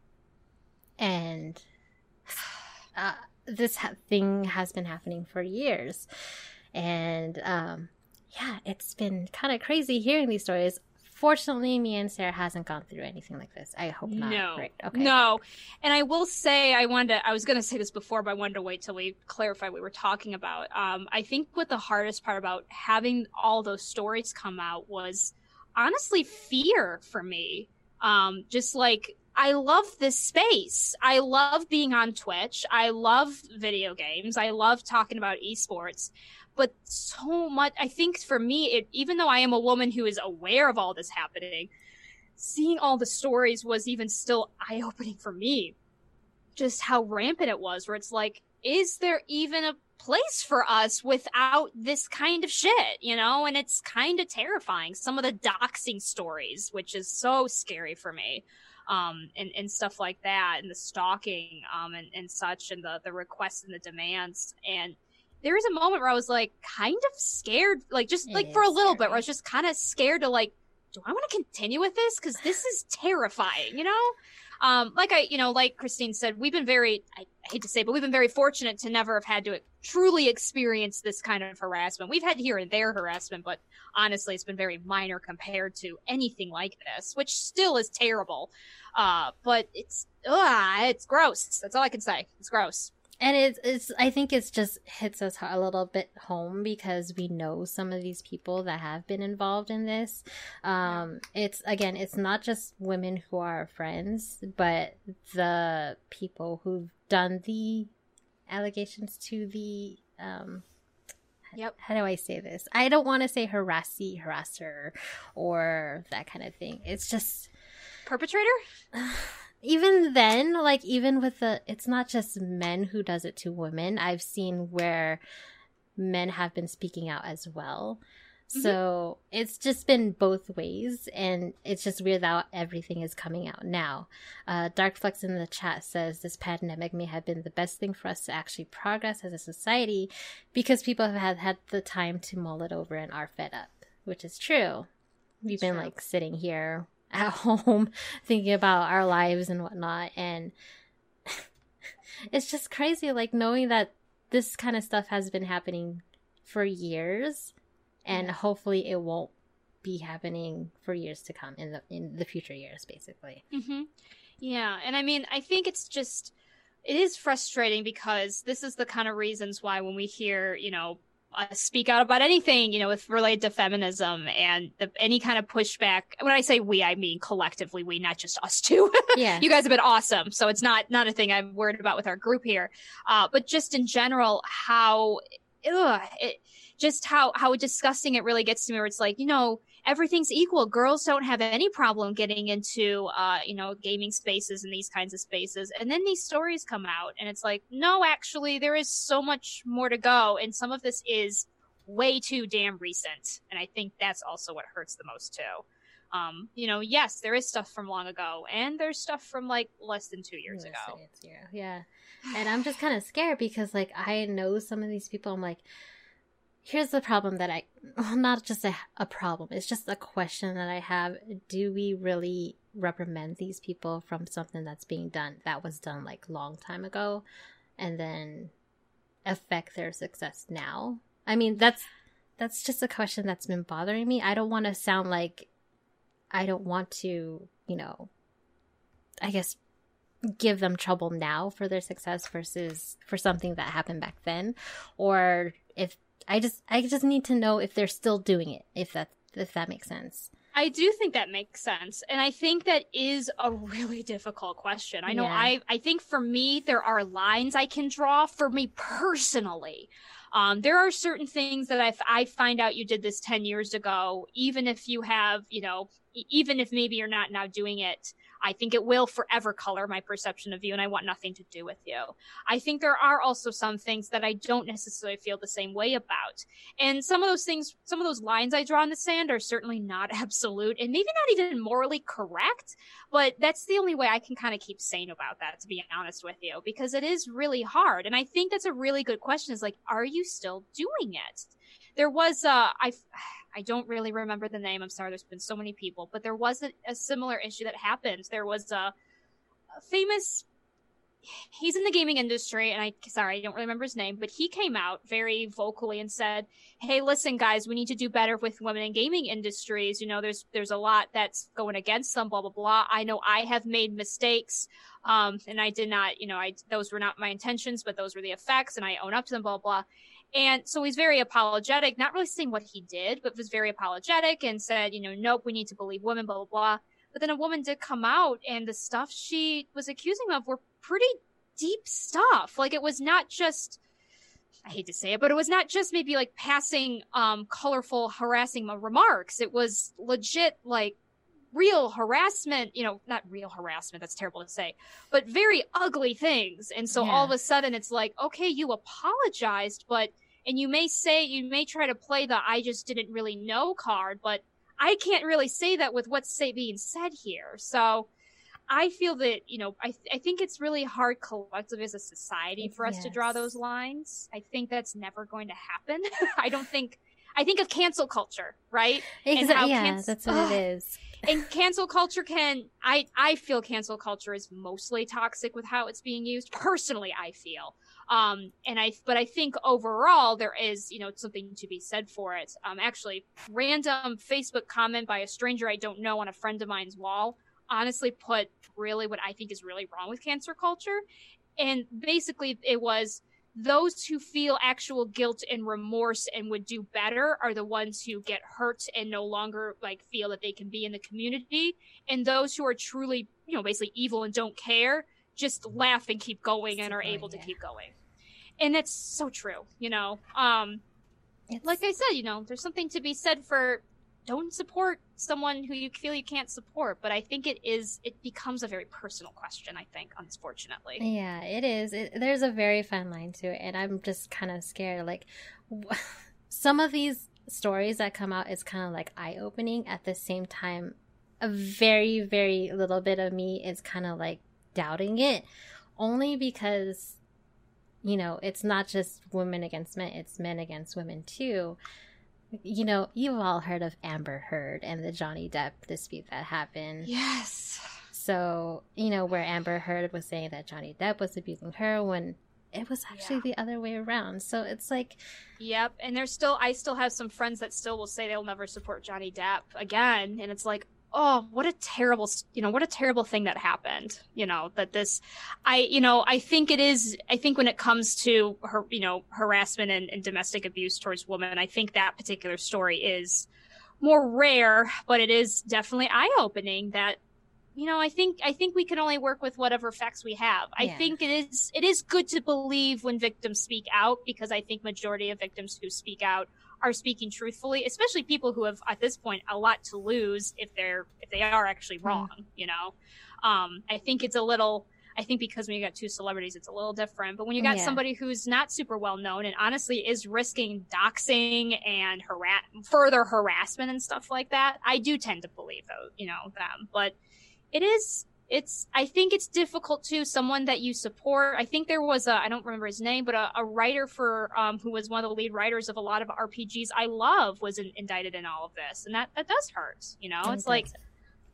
And <sighs> uh, this ha- thing has been happening for years. And um yeah it's been kind of crazy hearing these stories Fortunately, me and Sarah hasn't gone through anything like this. I hope not. No. Right. Okay. No. And I will say, I wanted to, I was going to say this before, but I wanted to wait till we clarify what we were talking about. Um, I think what the hardest part about having all those stories come out was honestly fear for me. Um, just like, I love this space. I love being on Twitch. I love video games. I love talking about esports but so much i think for me it even though i am a woman who is aware of all this happening seeing all the stories was even still eye-opening for me just how rampant it was where it's like is there even a place for us without this kind of shit you know and it's kind of terrifying some of the doxing stories which is so scary for me um, and, and stuff like that, and the stalking, um, and, and such, and the, the requests and the demands. And there was a moment where I was like kind of scared, like just It like for a little bit, where I was just kind of scared to like, do I want to continue with this? Because this is terrifying, you know. Um, like I, you know, like Christine said, we've been very, I hate to say, but we've been very fortunate to never have had to truly experience this kind of harassment. We've had here and there harassment, but honestly, it's been very minor compared to anything like this, which still is terrible. Uh, but it's, ugh, it's gross. That's all I can say. It's gross. And it's, it's, I think it's just hits us a little bit home because we know some of these people that have been involved in this. Um, it's, again, it's not just women who are friends, but the people who've done the allegations to the, um, Yep. how do I say this? I don't want to say harassee, harasser, or that kind of thing. It's just, Perpetrator? <sighs> <laughs> even then like even with the it's not just men who does it to women. I've seen where men have been speaking out as well. So it's just been both ways and it's just weird that everything is coming out now. Uh, Dark Flux in the chat says this pandemic may have been the best thing for us to actually progress as a society because people have had, had the time to mull it over and are fed up which is true. We've been true. like sitting here at <laughs> home thinking about our lives and whatnot. And <laughs> it's just crazy like knowing that this kind of stuff has been happening for years and hopefully it won't be happening for years to come in the in the future years basically. Hmm Yeah, and I mean, I think it's just it is frustrating because this is the kind of reasons why when we hear, you know, us speak out about anything, you know, with related to feminism and the, any kind of pushback. When I say we, I mean collectively we, not just us two. <laughs> yeah you guys have been awesome, so it's not not a thing I'm worried about with our group here. Uh, but just in general, how ugh, it, just how how disgusting it really gets to me. Where it's like, you know, everything's equal. Girls don't have any problem getting into, uh, you know, gaming spaces and these kinds of spaces. And then these stories come out, and it's like, no, actually, there is so much more to go, and some of this is way too damn recent. And I think that's also what hurts the most too. Um, you know, yes, there is stuff from long ago, and there's stuff from like less than two years ago. zero. yeah and i'm just kind of scared because like i know some of these people i'm like here's the problem that i well, not just a, a problem it's just a question that i have. Do we really reprimand these people from something that's being done that was done like long time ago and then affect their success now? I mean that's that's just a question that's been bothering me. I don't want to sound like i don't want to you know i guess give them trouble now for their success versus for something that happened back then. Or if i just i just need to know if they're still doing it if that if that makes sense I do think that makes sense. And I think that is a <laughs> really difficult question. I know Yeah. I I think for me there are lines I can draw for me personally. Um, there are certain things that if I find out you did this 10 years ago, even if you have, you know, even if maybe you're not now doing it, I think it will forever color my perception of you and I want nothing to do with you. I think there are also some things that I don't necessarily feel the same way about. And some of those things, some of those lines I draw in the sand are certainly not <laughs> absolute and maybe not even morally correct, but that's the only way I can kind of keep sane about that, to be honest with you, because it is really hard. And I think that's a really good question is like, are you still doing it? There was, uh, I, I don't really remember the name. I'm sorry. There's been so many people, but there was a, a similar issue that happened. There was a, a famous he's in the gaming industry and i sorry i don't really remember his name but he came out very vocally and said hey listen guys we need to do better with women in gaming industries you know there's there's a lot that's going against them blah blah blah i know i have made mistakes um and i did not you know i those were not my intentions but those were the effects and i own up to them blah blah and so he's very apologetic not really saying what he did but was very apologetic and said you know nope we need to believe women blah blah blah but then a woman did come out and the stuff she was accusing of were pretty deep stuff. Like it was not just I hate to say it, but it was not just maybe like passing um colorful harassing remarks. It was legit like real harassment, you know, not real harassment, that's terrible to say, but very ugly things. And so all of a sudden it's like, okay, you apologized, but and you may say you may try to play the I just didn't really know card, but I can't really say that with what's say, being said here. So I feel that, you know, I, I think it's really hard collectively as a society for us to draw those lines. I think that's never going to happen. <laughs> I don't think, I think of cancel culture, right? Exactly. Yeah, that's what it is. And cancel culture can i i feel cancel culture is mostly toxic with how it's being used. Personally i feel. Um and i but i think overall there is you know something to be said for it. Um actually random facebook comment by a stranger i don't know on a friend of mine's wall honestly put really what i think is really wrong with cancel culture. And basically it was those who feel actual guilt and remorse and would do better are the ones who get hurt and no longer like feel that they can be in the community. And those who are truly you know basically evil and don't care just laugh and keep going and are able to keep going. And that's so true you know? Um It's, like i said you know there's something to be said for don't support someone who you feel you can't support but i think it is it becomes a very personal question i think unfortunately Yeah, it is. It, there's a very fine line to it, and I'm just kind of scared. Like, <laughs> some of these stories that come out is kind of like eye opening. At the same time, a very, very little bit of me is kind of like doubting it, only because, you know, it's not just women against men; it's men against women too. You know, you've all heard of Amber Heard and the Johnny Depp dispute that happened. yes So, you know, where Amber Heard was saying that Johnny Depp was abusing her when it was actually Yeah. the other way around. So it's like, Yep, and there's still I still have some friends that still will say they'll never support Johnny Depp again, and it's like, oh, what a terrible, you know, what a terrible thing that happened. You know that this, I, you know, I think it is. I think when it comes to her, you know, harassment and, and domestic abuse towards women, I think that particular story is more rare, but it is definitely eye opening that. You know, I think I think we can only work with whatever facts we have. I think it is it is good to believe when victims speak out because I think majority of victims who speak out are speaking truthfully, especially people who have at this point a lot to lose if they're if they are actually wrong, you know. Um I think it's a little I think because when you got two celebrities it's a little different, but when you got Yeah. somebody who's not super well known and honestly is risking doxing and harass further harassment and stuff like that, I do tend to believe those, you know, them. But it is it's i think it's difficult too someone that you support. I think there was a i don't remember his name but a, a writer for um who was one of the lead writers of a lot of rpgs i love was in, indicted in all of this. And that that does hurt you know? It's like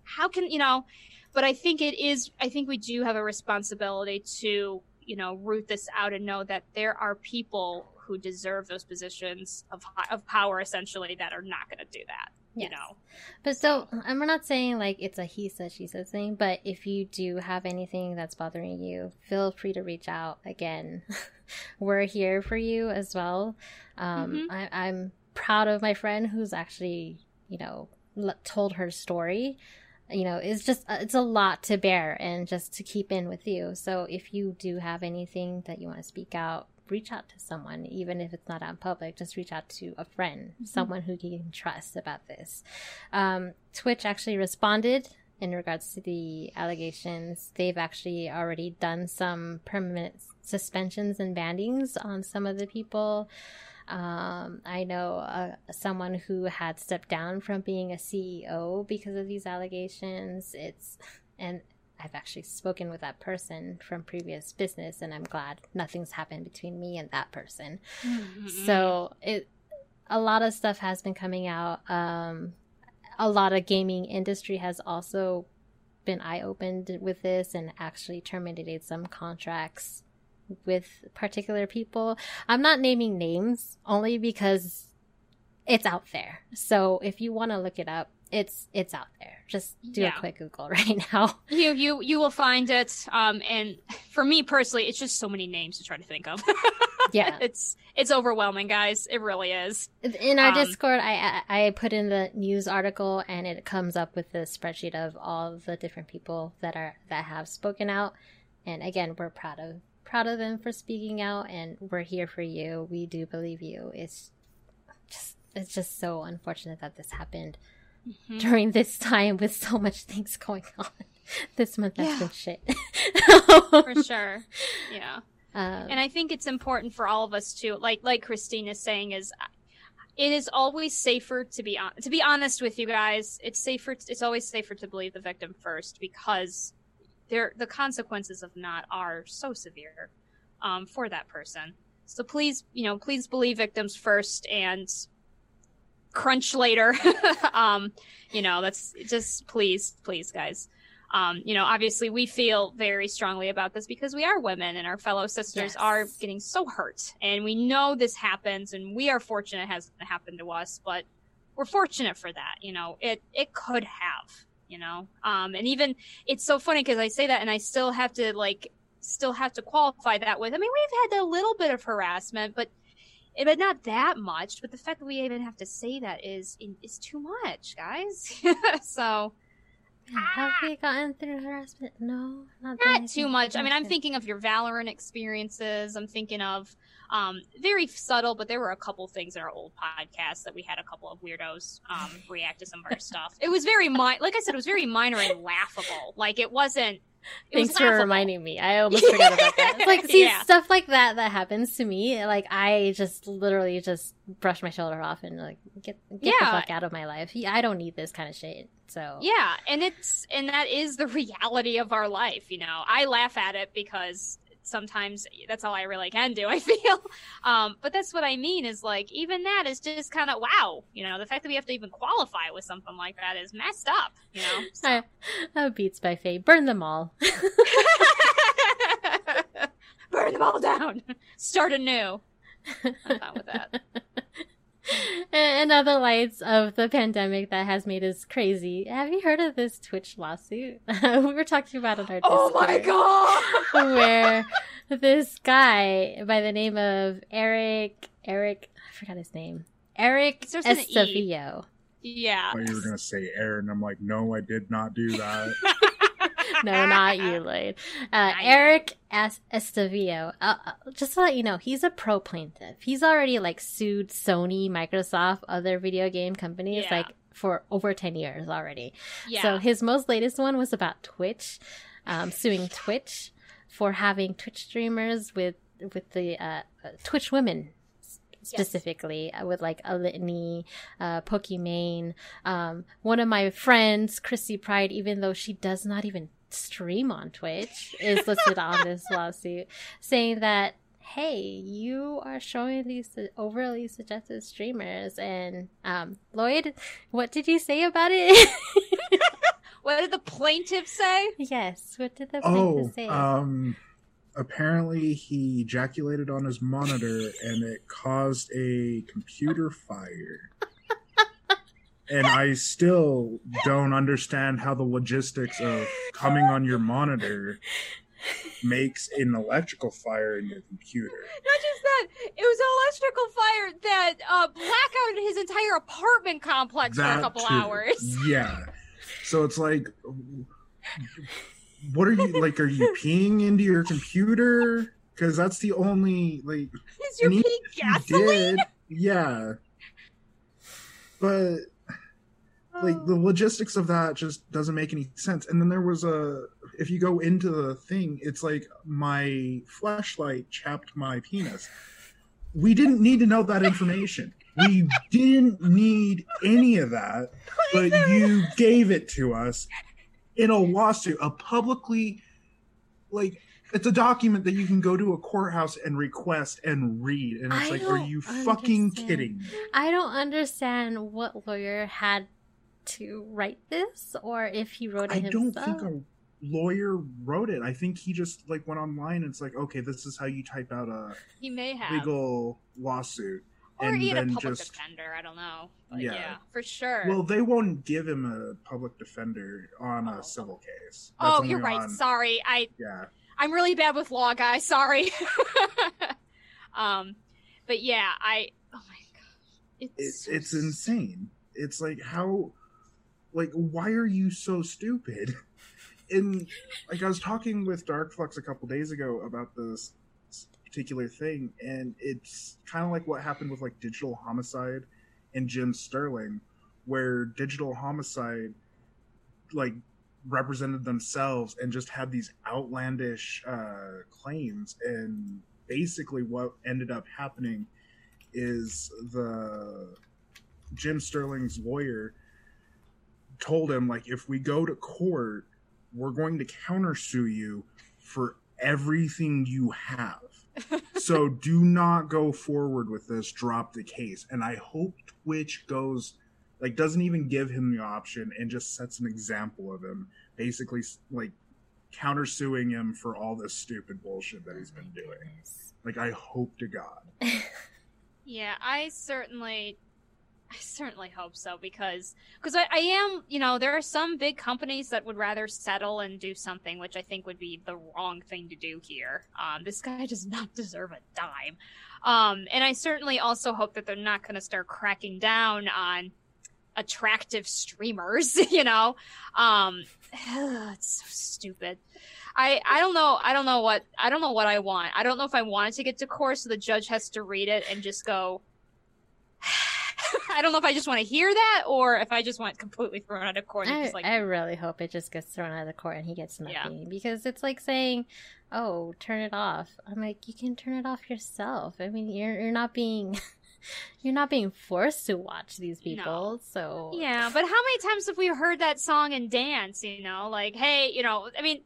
how can you know but i think it is i think we do have a responsibility to you know root this out and know that there are people who deserve those positions of of power essentially that are not going to do that you Yes. know but so I'm not saying like it's a he said, she said thing, but if you do have anything that's bothering you, feel free to reach out again. <laughs> We're here for you as well. Um, Mhm. I, I'm proud of my friend who's actually, you know, l- told her story you know it's just uh, it's a lot to bear and just to keep in with you so if you do have anything that you want to speak out reach out to someone even if it's not out in public just reach out to a friend Mm-hmm. someone who you can trust about this um, twitch actually responded in regards to the allegations they've actually already done some permanent suspensions and bannings on some of the people um, I know uh, someone who had stepped down from being a CEO because of these allegations. It's and I've actually spoken with that person from previous business, and I'm glad nothing's happened between me and that person. Mm-hmm. So it a lot of stuff has been coming out. Um, a lot of gaming industry has also been eye opened with this and actually terminated some contracts with particular people. I'm not naming names only because it's out there. So if you want to look it up, it's it's out there. Just do Yeah. a quick Google <laughs> right now. You you you will find it. Um, and for me personally, it's just so many names to try to think of. <laughs> Yeah. it's it's overwhelming, guys. It really is. In our Um, Discord, I I I put in the news article, and it comes up with the spreadsheet of all the different people that are that have spoken out. And again, we're proud of proud of them for speaking out, and we're here for you. We do believe you. It's just it's just so unfortunate that this happened Mhm. during this time with so much things going on. <laughs> This month has Yeah. been shit. <laughs> For sure. Yeah. Um, and I think it's important for all of us to like like Christine is saying is it is always safer to be on to be honest with you guys. It's safer it's always safer to believe the victim first because there the consequences of not are so severe um, for that person. So please, you know, please believe victims first and crunch later. <laughs> um, you know, that's just please, please, guys. Um, you know, obviously we feel very strongly about this because we are women and our fellow sisters Yes. are getting so hurt. And we know this happens and we are fortunate it hasn't happened to us, but we're fortunate for that. You know, it, it could have, you know, um, and even it's so funny because I say that and I still have to like, still have to qualify that with, I mean, we've had a little bit of harassment, but but not that much. But the fact that we even have to say that is is too much, guys. <laughs> so have we gotten through harassment? No, not, that not too much. I mean, I'm thinking of your Valorant experiences. I'm thinking of um, very subtle, but there were a couple things in our old podcast that we had a couple of weirdos um, react to some of our <laughs> stuff. It was very mi- like I said, it was very minor and laughable. Like it wasn't. It Thanks for laughable. reminding me. I <laughs> almost forgot about that. It's like, see, Yeah. stuff like that that happens to me. Like, I just literally just brush my shoulder off and like get get the fuck out of my life. I don't need this kind of shit. So Yeah, and it's and that is the <laughs> reality of our life. You know, I laugh at it because sometimes that's all I really can do. <laughs> I feel, um, but that's what I mean is like even that is just kind of wow. You know, the fact that we have to even qualify with something like that is messed up. You know. <laughs> So- oh, Beats by Fate, burn them all. <laughs> Burn them all down. Start anew. I'm fine with that. <laughs> and other lights of the pandemic that has made us crazy. Have you heard of this Twitch lawsuit? <laughs> we were talking about it on our Oh my god. <laughs> where this guy by the name of Eric Eric I forgot his name. Eric It starts with an E. Yeah. I you were gonna say Aaron. I'm like, no, I did not do that. <laughs> No, not you, Lloyd. Uh, Eric Es- Estavillo. Uh, uh, just to let you know, he's a pro plaintiff. He's already like sued Sony, Microsoft, other video game companies Yeah. like for over 10 years already. Yeah. So his most latest one was about Twitch, um, suing Twitch for having Twitch streamers with with the uh, Twitch women specifically uh, with like a litany, uh, Pokimane. Um, one of my friends, Chrissy Pride, even though she does not even stream on Twitch, is listed on this <laughs> lawsuit, saying that. Hey, you are showing these overly suggestive streamers, and um, Lloyd, what did you say about it? <laughs> what did the plaintiff say? Yes. What did the oh, say? um, apparently he ejaculated on his monitor and it caused a computer fire. <laughs> and I still don't understand how the logistics of coming on your monitor makes an electrical fire in your computer. Not just that, it was an electrical fire that uh, blackouted his entire apartment complex for a couple too. hours. <laughs> Yeah. So it's like, what are you like? Are you peeing into your computer? Because that's the only like Is your pee gasoline? did, yeah. But like the logistics of that just doesn't make any sense. And then there was a if you go into the thing, it's like my flashlight chapped my penis. We didn't need to know that information. We didn't need any of that, but you gave it to us in a lawsuit, a publicly like it's a document that you can go to a courthouse and request and read and it's I like are you fucking kidding me? I don't understand what lawyer had to write this, or if he wrote it I don't think a lawyer wrote it. I think he just like went online and it's like, okay, this is how you type out a He may have. legal lawsuit. or and even a then public just- defender. I don't know. But Yeah. yeah. for sure. Well, they won't give him a public defender on Oh. a civil case. That's oh, you're right. on- Sorry. I yeah. I'm really bad with law, guys. Sorry. <laughs> um, but yeah, I. Oh my god, It, it's it's insane. It's like how, like, why are you so stupid? And like, I was talking with Dark Flux a couple days ago about this particular thing, and it's kind of like what happened with like Digital Homicide and Jim Sterling, where Digital Homicide, like, represented themselves and just had these outlandish uh, claims, and basically what ended up happening is the Jim Sterling's lawyer told him like if we go to court we're going to countersue you for everything you have. <laughs> So do not go forward with this. Drop the case. And i hope twitch goes like doesn't even give him the option and just sets an example of him basically like countersuing him for all this stupid bullshit that he's been doing. Like i hope to god. <laughs> Yeah, I certainly, I certainly hope so because because I, I am, you know, there are some big companies that would rather settle and do something, which I think would be the wrong thing to do here. Um, this guy <laughs> does not deserve a dime, um, and I certainly also hope that they're not going to start cracking down on attractive streamers. <laughs> You know, um, it's so stupid. I, I don't know I don't know what I don't know what I want. I don't know if I want it to get to court so the judge has to read it and just go <sighs> <laughs> I don't know if I just want to hear that or if I just want completely thrown out of court and I, just like I really hope it just gets thrown out of the court and he gets Yeah. because it's like saying, "Oh, turn it off." I'm like, you can turn it off yourself. I mean, you're you're not being <laughs> you're not being forced to watch these people. So Yeah, but how many times have we heard that song and dance, you know? Like, hey, you know, I mean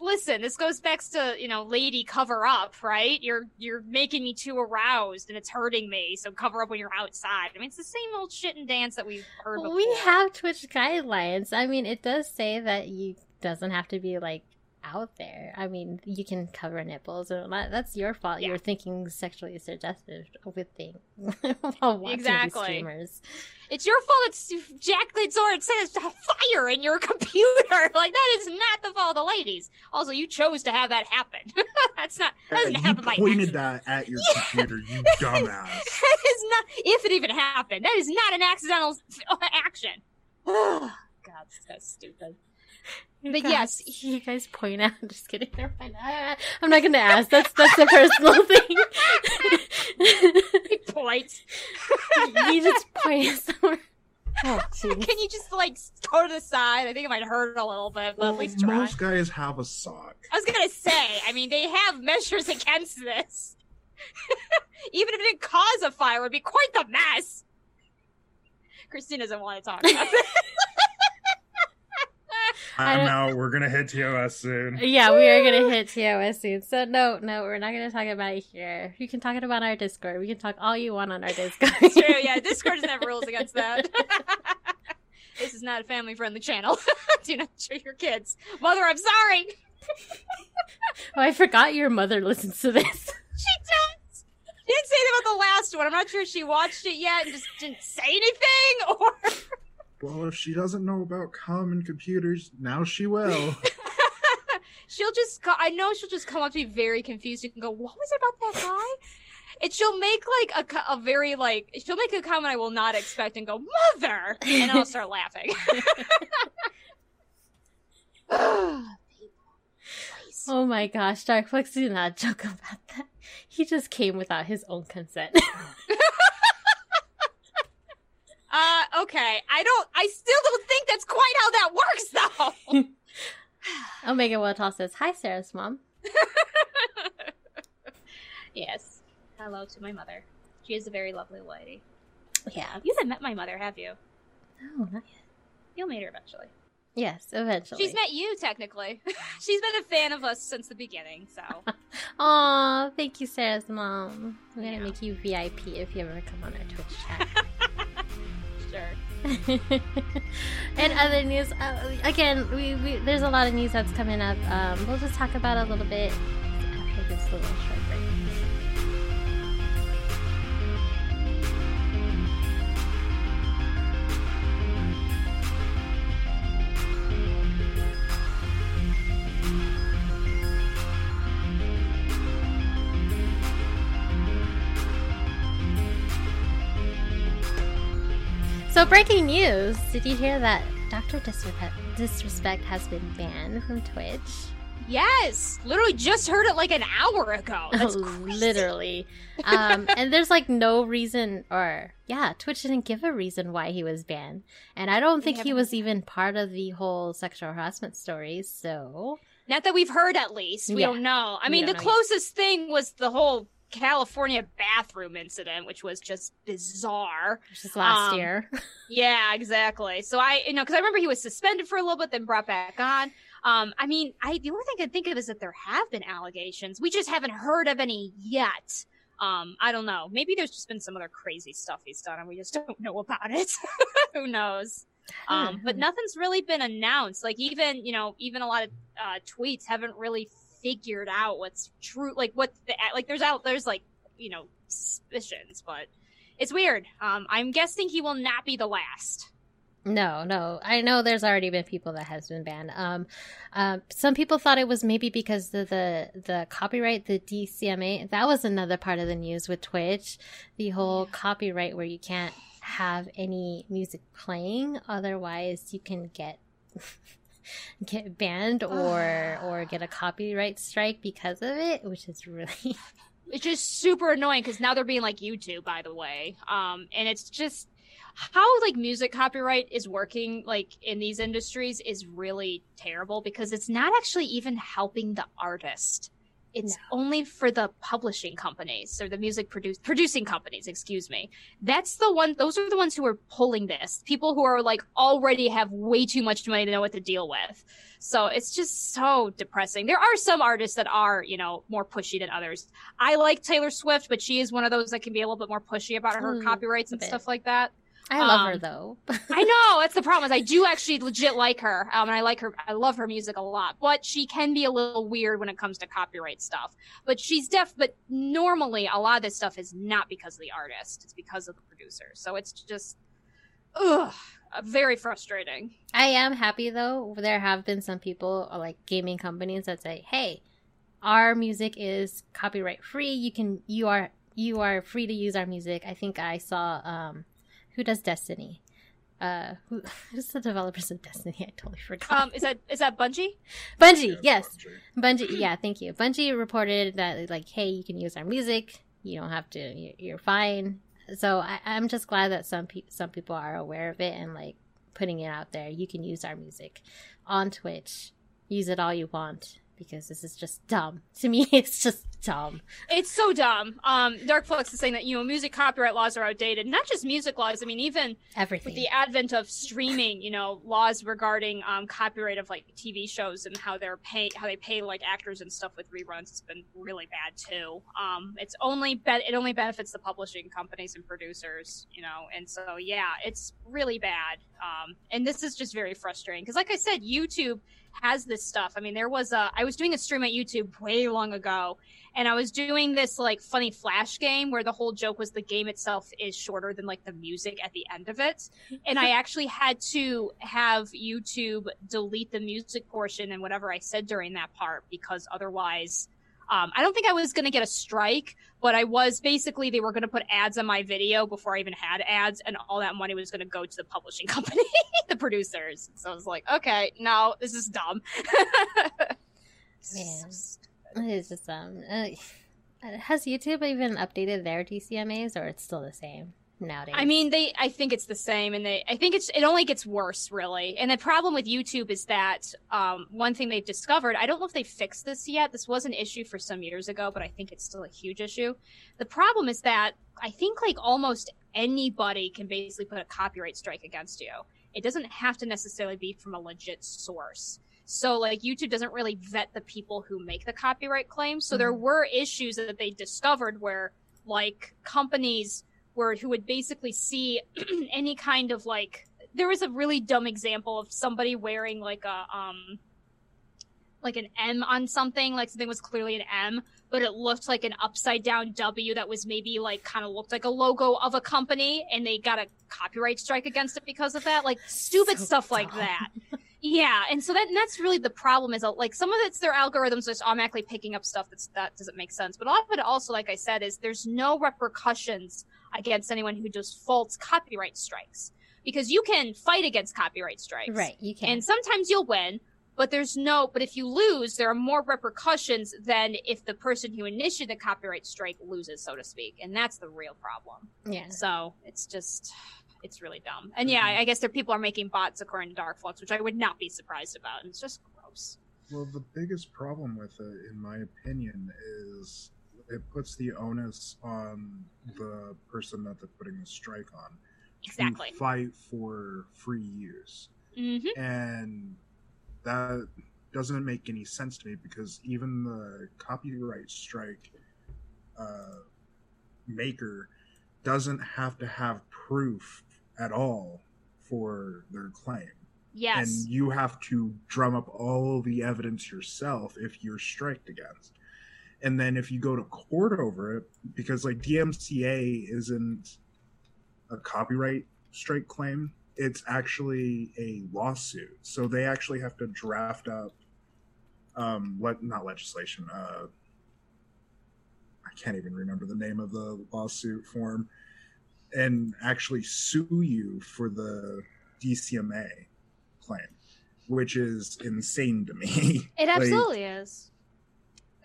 listen, this goes back to, you know, lady cover up, right? You're you're making me too aroused and it's hurting me, so cover up when you're outside. I mean, it's the same old shit and dance that we've heard before. we have Twitch guidelines. I mean, it does say that you doesn't have to be like out there. I mean, you can cover nipples, and that, that's your fault. Yeah. You're thinking sexually suggestive with things <laughs> while watching Exactly. these streamers. It's your fault it's Jack Lidzor it says fire in your <laughs> computer. <laughs> Like that is not the fault of the ladies. Also, you chose to have that happen. That's not that doesn't uh, you happen by pointed accident. that at your computer you dumbass That is not if it even happened. That is not an accidental action. <sighs> God, that's stupid. You But guys- yes. you guys point out. Just kidding. Never mind. I- I'm not going to ask. That's <laughs> that's a personal thing. He points. <laughs> you just point somewhere. Oh. <laughs> Can you just like go to the side? I think it might hurt a little bit, but Well, at least try. most guys have a sock I was gonna say, I mean, they have measures against this. Even if it didn't cause a fire, it would be quite the mess. Christine doesn't want to talk about it. I i'm out we're gonna hit tos soon Yeah, we are gonna hit TOS soon. So no, no, we're not gonna talk about it here. You can talk it about our Discord. We can talk all you want on our Discord. It's true, yeah. <laughs> Discord doesn't have rules against that. <laughs> this is not a family friendly channel. <laughs> Do not show your kids. Mother, I'm sorry. oh, I forgot your mother listens to this. She does. She didn't say that about the last one. I'm not sure she watched it yet and just didn't say anything or well if she doesn't know about common computers now she will <laughs> she'll just co- I know she'll just come up to me very confused and go, "What was it about that guy?" And she'll make like a, a very like she'll make a comment I will not expect and go, "Mother," and I'll start laughing. <laughs> Oh my gosh, Darkflux did not joke about that. He just came without his own consent. <laughs> Uh, okay. I don't. I still don't think that's quite how that works, though. <laughs> Omega Wotal says, Hi, Sarah's mom. <laughs> yes. Hello to my mother. She is a very lovely lady. Yeah. You haven't met my mother, have you? No, not yet. You'll meet her eventually. Yes, eventually. She's met you, technically. <laughs> She's been a fan of us since the beginning, so. Aw, thank you, Sarah's mom. I'm gonna Yeah. make you VIP if you ever come on our Twitch chat. <laughs> and other news, uh, again, we, we there's a lot of news that's coming up. Um, we'll just talk about a little bit after this little short break. So, breaking news! Did you hear that Dr. Disrespect, Disrespect has been banned from Twitch? Yes! Literally just heard it like an hour ago. <laughs> That's crazy. Literally. Um, <laughs> and there's like no reason, or yeah, Twitch didn't give a reason why he was banned. And I don't think he was even part of the whole sexual harassment stories. So, Not that we've heard, at least. We Yeah. don't know. I mean, the don't yet. closest thing was the whole California bathroom incident, which was just bizarre. is last Um, year. <laughs> Yeah, exactly. So I, you know, because I remember he was suspended for a little bit, then brought back on. Um, I mean, I the only thing I can think of is that there have been allegations. We just haven't heard of any yet. Um, I don't know. Maybe there's just been some other crazy stuff he's done, and we just <laughs> don't know about it. <laughs> Who knows? Um, but nothing's really been announced. Like even you know, even a lot of uh, tweets haven't really figured out what's true. Like what the like there's out there's like you know suspicions, but it's weird. Um, I'm guessing he will not be the last. No, no. I know there's already been people that has been banned. Um, um, some people thought it was maybe because the, the the copyright, the DCMA. That was another part of the news with Twitch, the whole copyright where you can't have any music playing, otherwise you can get <laughs> <laughs> get banned <sighs> or or get a copyright strike because of it, which is really <laughs> It's just super annoying because now they're being like YouTube, by the way. Um, and it's just how like music copyright is working like in these industries is really terrible because it's not actually even helping the artist. It's only for the publishing companies or the music produce producing companies, excuse me. That's the one those are the ones who are pulling this. People who are like already have way too much money to know what to deal with. So it's just so depressing. There are some artists that are, you know, more pushy than others. I like Taylor Swift, but she is one of those that can be a little bit more pushy about her Mm, copyrights and stuff like that. I love her Um, though. <laughs> I know that's the problem. Is I do actually legit like her, um, and I like her. I love her music a lot, but she can be a little weird when it comes to copyright stuff. But she's deaf. But normally, a lot of this stuff is not because of the artist; it's because of the producer. So it's just, ugh, very frustrating. I am happy though. There have been some people, like gaming companies, that say, "Hey, our music is copyright free. You can, you are, you are free to use our music." I think I saw, um, who does Destiny? Uh, who, <laughs> who's the developers of Destiny? I totally forgot. Um, is that is that Bungie? Bungie, yes, Bungie. Yeah, thank you. Bungie reported that like, hey, you can use our music. You don't have to. you- You're fine. So I, I'm just glad that some pe- some people are aware of it and like putting it out there. You can use our music on Twitch. Use it all you want because this is just dumb. <laughs> To me, it's just dumb. It's so dumb. Um, Dark Flux is saying that you know music copyright laws are outdated. Not just music laws. I mean, even Everything. with the advent of streaming, you know, laws regarding um, copyright of like TV shows and how they're pay how they pay like actors and stuff with reruns It's been really bad too. Um, it's only be- it only benefits the publishing companies and producers, you know, and so yeah, it's really bad. Um, and this is just very frustrating because, like I said, YouTube has this stuff. I mean, there was a I was doing a stream at YouTube way long ago, and I was doing this like funny flash game where the whole joke was the game itself is shorter than like the music at the end of it. And I <laughs> actually had to have YouTube delete the music portion and whatever I said during that part because otherwise um, I don't think I was going to get a strike, but I was basically, they were going to put ads on my video before I even had ads, and all that money was going to go to the publishing <laughs> company, the producers. So I was like, okay, no, this is dumb. <laughs> Man, it's just um. Uh, <sighs> has YouTube even updated their DCMAs, or it's still the same nowadays? I mean, they. I think it's the same, and they. I think it's. It only gets worse, really. And the problem with YouTube is that um, one thing they've discovered. I don't know if they fixed this yet. This was an issue for some years ago, but I think it's still a huge issue. The problem is that I think like almost anybody can basically put a copyright strike against you. It doesn't have to necessarily be from a legit source. So like YouTube doesn't really vet the people who make the copyright claims. So there were issues that they discovered where like companies were who would basically see <clears throat> any kind of like there was a really dumb example of somebody wearing like a um like an M on something, like something was clearly an M, but it looked like an upside down W that was maybe like kind of looked like a logo of a company and they got a copyright strike against it because of that. Like stupid So stuff like that. <laughs> Yeah, and so that and that's really the problem is uh, like some of it's their algorithms just automatically picking up stuff that's that doesn't make sense. But a lot of it also, like I said, is there's no repercussions against anyone who does false copyright strikes because you can fight against copyright strikes, right, you can. and sometimes you'll win, but there's no, but if you lose, there are more repercussions than if the person who initiated the copyright strike loses, so to speak. And that's the real problem. yeah. So it's just, it's really dumb. And yeah, I guess there people are making bots according to Dark Flux, which I would not be surprised about. And it's just gross. Well, the biggest problem with it, in my opinion, is it puts the onus on the person that they're putting the strike on Exactly. to fight for free use. hmm And that doesn't make any sense to me because even the copyright strike uh, maker doesn't have to have proof at all for their claim. Yes. And you have to drum up all the evidence yourself if you're striked against. And then if you go to court over it, because like DMCA isn't a copyright strike claim, it's actually a lawsuit. So they actually have to draft up um what not legislation, uh I can't even remember the name of the lawsuit form and actually sue you for the DCMA claim, which is insane to me. <laughs> it Like, absolutely is.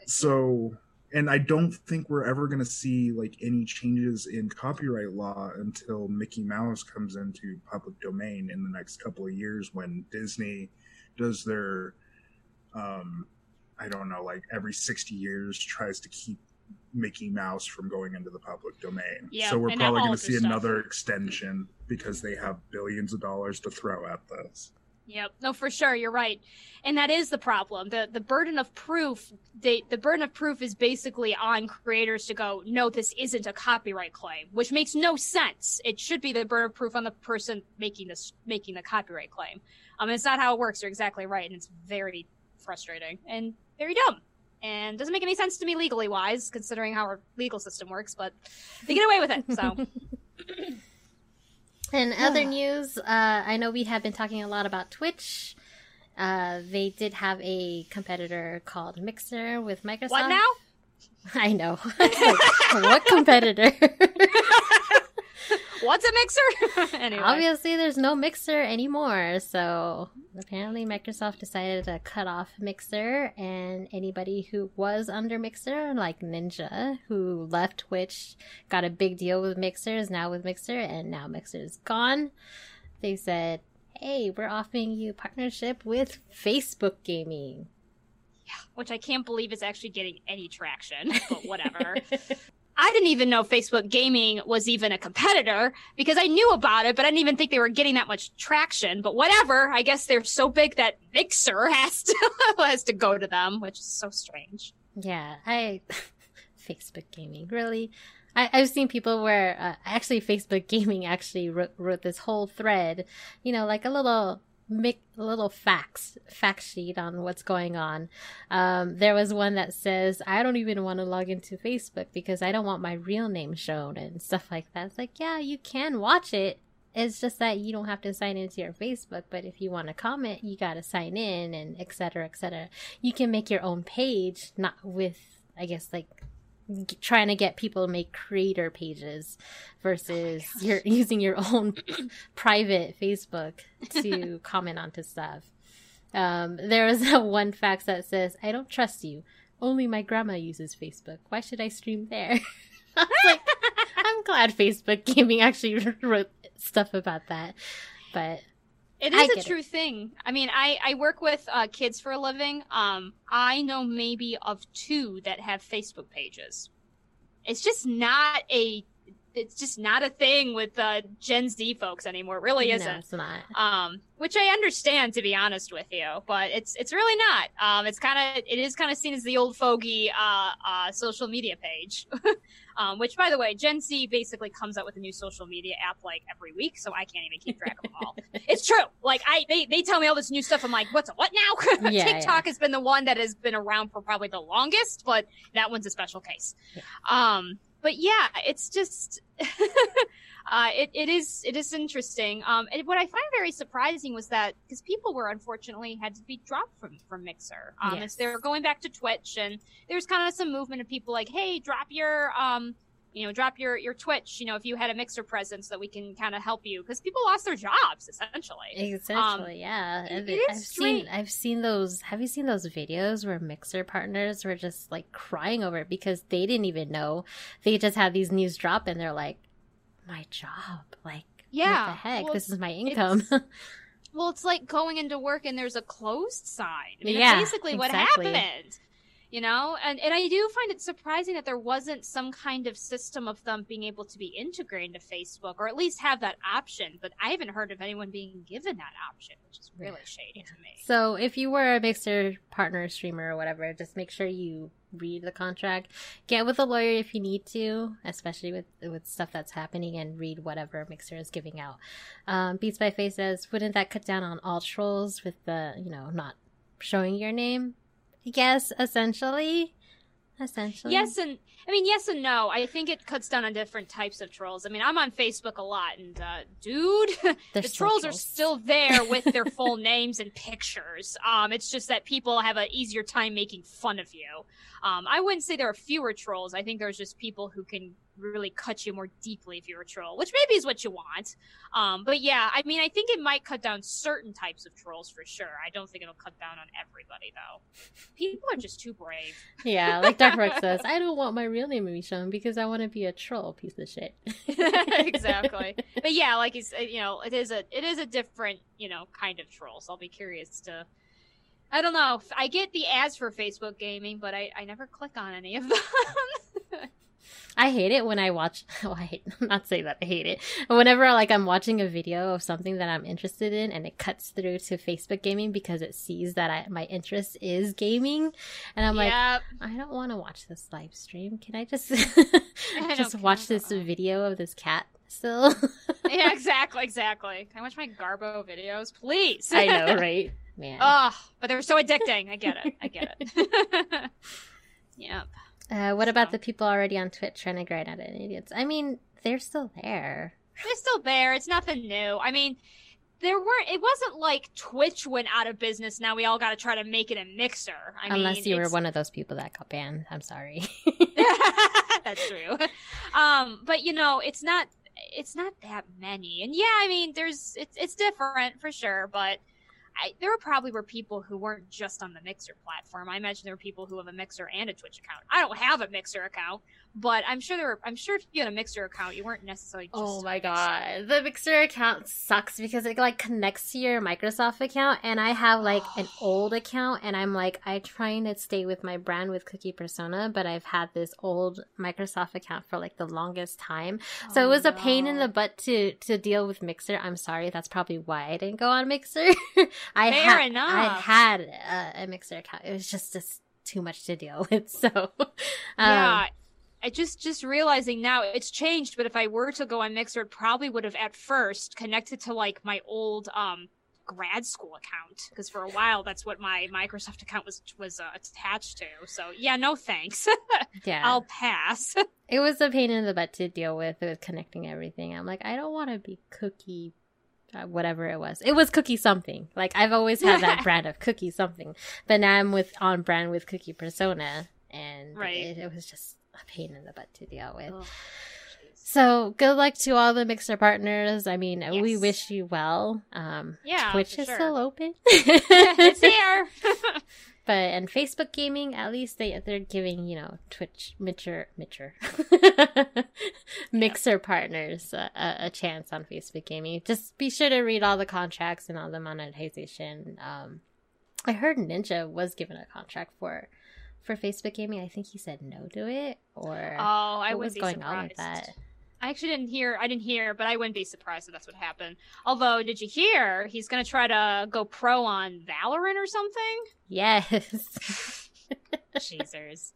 so, and I don't think we're ever going to see like any changes in copyright law until Mickey Mouse comes into public domain in the next couple of years when Disney does their, um, I don't know, like every 60 years tries to keep Mickey Mouse from going into the public domain. Yeah, so we're probably going to see another extension because they have billions of dollars to throw at this. Yep. No, for sure, you're right, and that is the problem. the The burden of proof, they, the burden of proof is basically on creators to go, no, this isn't a copyright claim, which makes no sense. It should be the burden of proof on the person making this, making the copyright claim. Um, it's not how it works. You're exactly right, and it's very frustrating and very dumb, and doesn't make any sense to me legally wise, considering how our legal system works. But they get away with it, so. <laughs> In other news, uh, I know we have been talking a lot about Twitch. Uh, they did have a competitor called Mixer with Microsoft. what now? <laughs> I know. <laughs> what competitor? What's a mixer? <laughs> anyway. Obviously, there's no Mixer anymore. So apparently, Microsoft decided to cut off Mixer, and anybody who was under Mixer, like Ninja, who left Twitch, got a big deal with Mixer, is now with Mixer, and now Mixer is gone. They said, "Hey, we're offering you partnership with Facebook Gaming." Yeah, which I can't believe is actually getting any traction, but whatever. <laughs> I didn't even know Facebook Gaming was even a competitor because I knew about it, but I didn't even think they were getting that much traction. But whatever, I guess they're so big that Mixer has to <laughs> has to go to them, which is so strange. Yeah, I <laughs> Facebook gaming really. I, I've seen people where uh, actually Facebook gaming actually wrote, wrote this whole thread, you know, like a little make little facts fact sheet on what's going on. Um, there was one that says, "I don't even want to log into Facebook because I don't want my real name shown and stuff like that." It's like, yeah, you can watch it. It's just that you don't have to sign into your Facebook, but if you want to comment, you got to sign in and etc. etc. You can make your own page, not with, I guess, like trying to get people to make creator pages versus <laughs> gosh. you're using your own <coughs> private Facebook to <laughs> comment onto stuff. Um, there was <laughs> a one fax that says, "I don't trust you. Only my grandma uses Facebook. Why should I stream there?" I like, I'm glad Facebook Gaming actually wrote stuff about that, but It is a get it. true thing. I mean, I, I work with uh, kids for a living. Um, I know maybe of two that have Facebook pages. It's just not a, it's just not a thing with uh, Gen Z folks anymore. It really isn't. No, it's not. Um, which I understand to be honest with you, but it's it's really not. Um, it's kind of it is kind of seen as the old fogey uh, uh, social media page. <laughs> um, which by the way, Gen Z basically comes out with a new social media app like every week, so I can't even keep track of them all. <laughs> it's true. Like I they they tell me all this new stuff. I'm like, what's a what now? <laughs> Yeah, TikTok has been the one that has been around for probably the longest, but that one's a special case. Um, but yeah, it's just. <laughs> Uh, it, it is it is interesting. Um, and what I find very surprising was that because people were unfortunately had to be dropped from from Mixer. Um, Yes. as they're going back to Twitch, and there's kind of some movement of people like, hey, drop your um, you know, drop your your Twitch. You know, if you had a Mixer presence, that we can kind of help you because people lost their jobs essentially. Um, essentially, yeah. it- I've is seen. I've seen those have you seen those videos where mixer partners were just like crying over it because they didn't even know. They just had these news drop and they're like, My job. Like Yeah, what the heck? well, this is my income. <laughs> Well, it's like going into work and there's a closed sign. I mean, Yeah, that's basically what exactly. happened. You know, and and I do find it surprising that there wasn't some kind of system of them being able to be integrated into Facebook, or at least have that option. But I haven't heard of anyone being given that option, which is really shady to me. So if you were a mixer partner streamer or whatever, just make sure you read the contract. Get with a lawyer if you need to, especially with with stuff that's happening, and read whatever mixer is giving out. Um, Beats by Face says, wouldn't that cut down on all trolls with the you know not showing your name? Yes, essentially. Essentially. Yes and I mean yes and no. I think it cuts down on different types of trolls. I mean, I'm on Facebook a lot, and uh, dude, <laughs> the still trolls are still there with their <laughs> full names and pictures. Um, it's just that people have an easier time making fun of you. Um, I wouldn't say there are fewer trolls. I think there's just people who can really cut you more deeply if you're a troll, which maybe is what you want. Um, but yeah, I mean, I think it might cut down certain types of trolls for sure. I don't think it'll cut down on everybody though. People are just too brave. Yeah, like Dark Rex says, I don't want my real name to be shown because I want to be a troll piece of shit. <laughs> exactly. <laughs> But yeah, like it's you know, it is a it is a different you know kind of troll. So I'll be curious to. I don't know. I get the ads for Facebook gaming, but I, I never click on any of <laughs> them. I hate it when I watch. <laughs> Oh, I hate <laughs> not say that I hate it. Whenever like I'm watching a video of something that I'm interested in, and it cuts through to Facebook gaming because it sees that I, my interest is gaming, and I'm like, I don't want to watch this live stream. Can I just <laughs> don't just watch this video of this cat still? yeah, exactly, exactly. Can I watch my Garbo videos, please? I know, right? Man. Oh, but they're so addicting. I get it. I get it. yep. Uh, what about the people already on Twitch trying to grind out idiots? I mean, they're still there. They're still there. It's nothing new. I mean, there weren't. It wasn't like Twitch went out of business. Now we all got to try to make it a mixer. I Unless mean, you were one of those people that got banned. I'm sorry. <laughs> That's <laughs> true. Um, but you know, it's not. It's not that many. And yeah, I mean, there's. It's it's different for sure, but. I, there probably were people who weren't just on the Mixer platform. I imagine there were people who have a Mixer and a Twitch account. I don't have a Mixer account, but I'm sure there were. I'm sure if you had a Mixer account, you weren't necessarily. Just Oh my god. The Mixer account sucks because it like connects to your Microsoft account and I have like an <sighs> old account and I'm like I'm trying to stay with my brand with Cookie Persona, but I've had this old Microsoft account for like the longest time. So it Oh, was a pain in the butt to to deal with Mixer. I'm sorry, that's probably why I didn't go on Mixer. <laughs> I Fair had enough. I had a, a Mixer account. It was just just too much to deal <laughs> with. So um, yeah. I just just realizing now it's changed, but if I were to go on Mixer, it probably would have at first connected to like my old um grad school account because for a while that's what my Microsoft account was was uh, attached to. So yeah, no thanks. <laughs> Yeah. I'll pass. <laughs> It was a pain in the butt to deal with with connecting everything. I'm like, I don't want to be cookie, uh, whatever it was. It was cookie something. Like I've always had that <laughs> brand of cookie something, but now I'm with on brand with cookie persona, and Right. it, it was just a pain in the butt to deal with. Ugh, So good luck to all the mixer partners. I mean, we wish you well. Um, Yeah, Twitch is sure. still open. <laughs> it's here. <laughs> But and Facebook gaming, at least they they're giving you know Twitch Mitcher Mitcher <laughs> mixer partners a, a, a chance on Facebook gaming. Just be sure to read all the contracts and all the monetization. Um, I heard Ninja was given a contract for for Facebook gaming. I think he said no to it, or oh, I what was be going surprised. on with that. I actually didn't hear. I didn't hear, but I wouldn't be surprised if that's what happened. Although, did you hear he's going to try to go pro on Valorant or something? Yes, <laughs> Cheesers.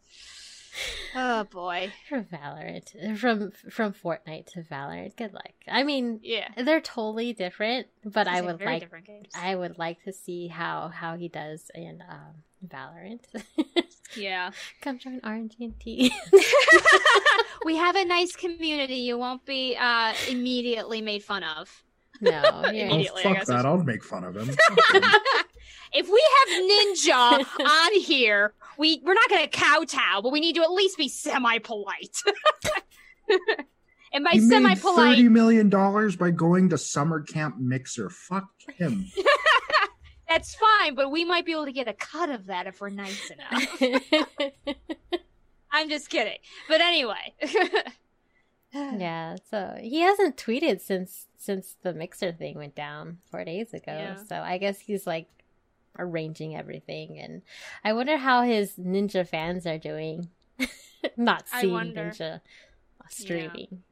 Oh boy. from Valorant, from from Fortnite to Valorant. Good luck. I mean, Yeah. they're totally different, but I would like. I would like to see how how he does in um, Valorant. <laughs> Yeah. Come join RNGNT. <laughs> we have a nice community. You won't be uh, immediately made fun of. no, <laughs> you're- Oh, Immediately, I fuck guess that. it's- I'll make fun of <laughs> him. If we have Ninja on here, we we're not going to kowtow, but we need to at least be semi polite. and by semi polite, thirty million dollars by going to summer camp mixer. Fuck him. That's fine. But we might be able to get a cut of that if we're nice enough. <laughs> I'm just kidding. But anyway. <laughs> yeah, so he hasn't tweeted since since the mixer thing went down four days ago. Yeah. So I guess he's like arranging everything, and I wonder how his ninja fans are doing. <laughs> Not seeing ninja streaming.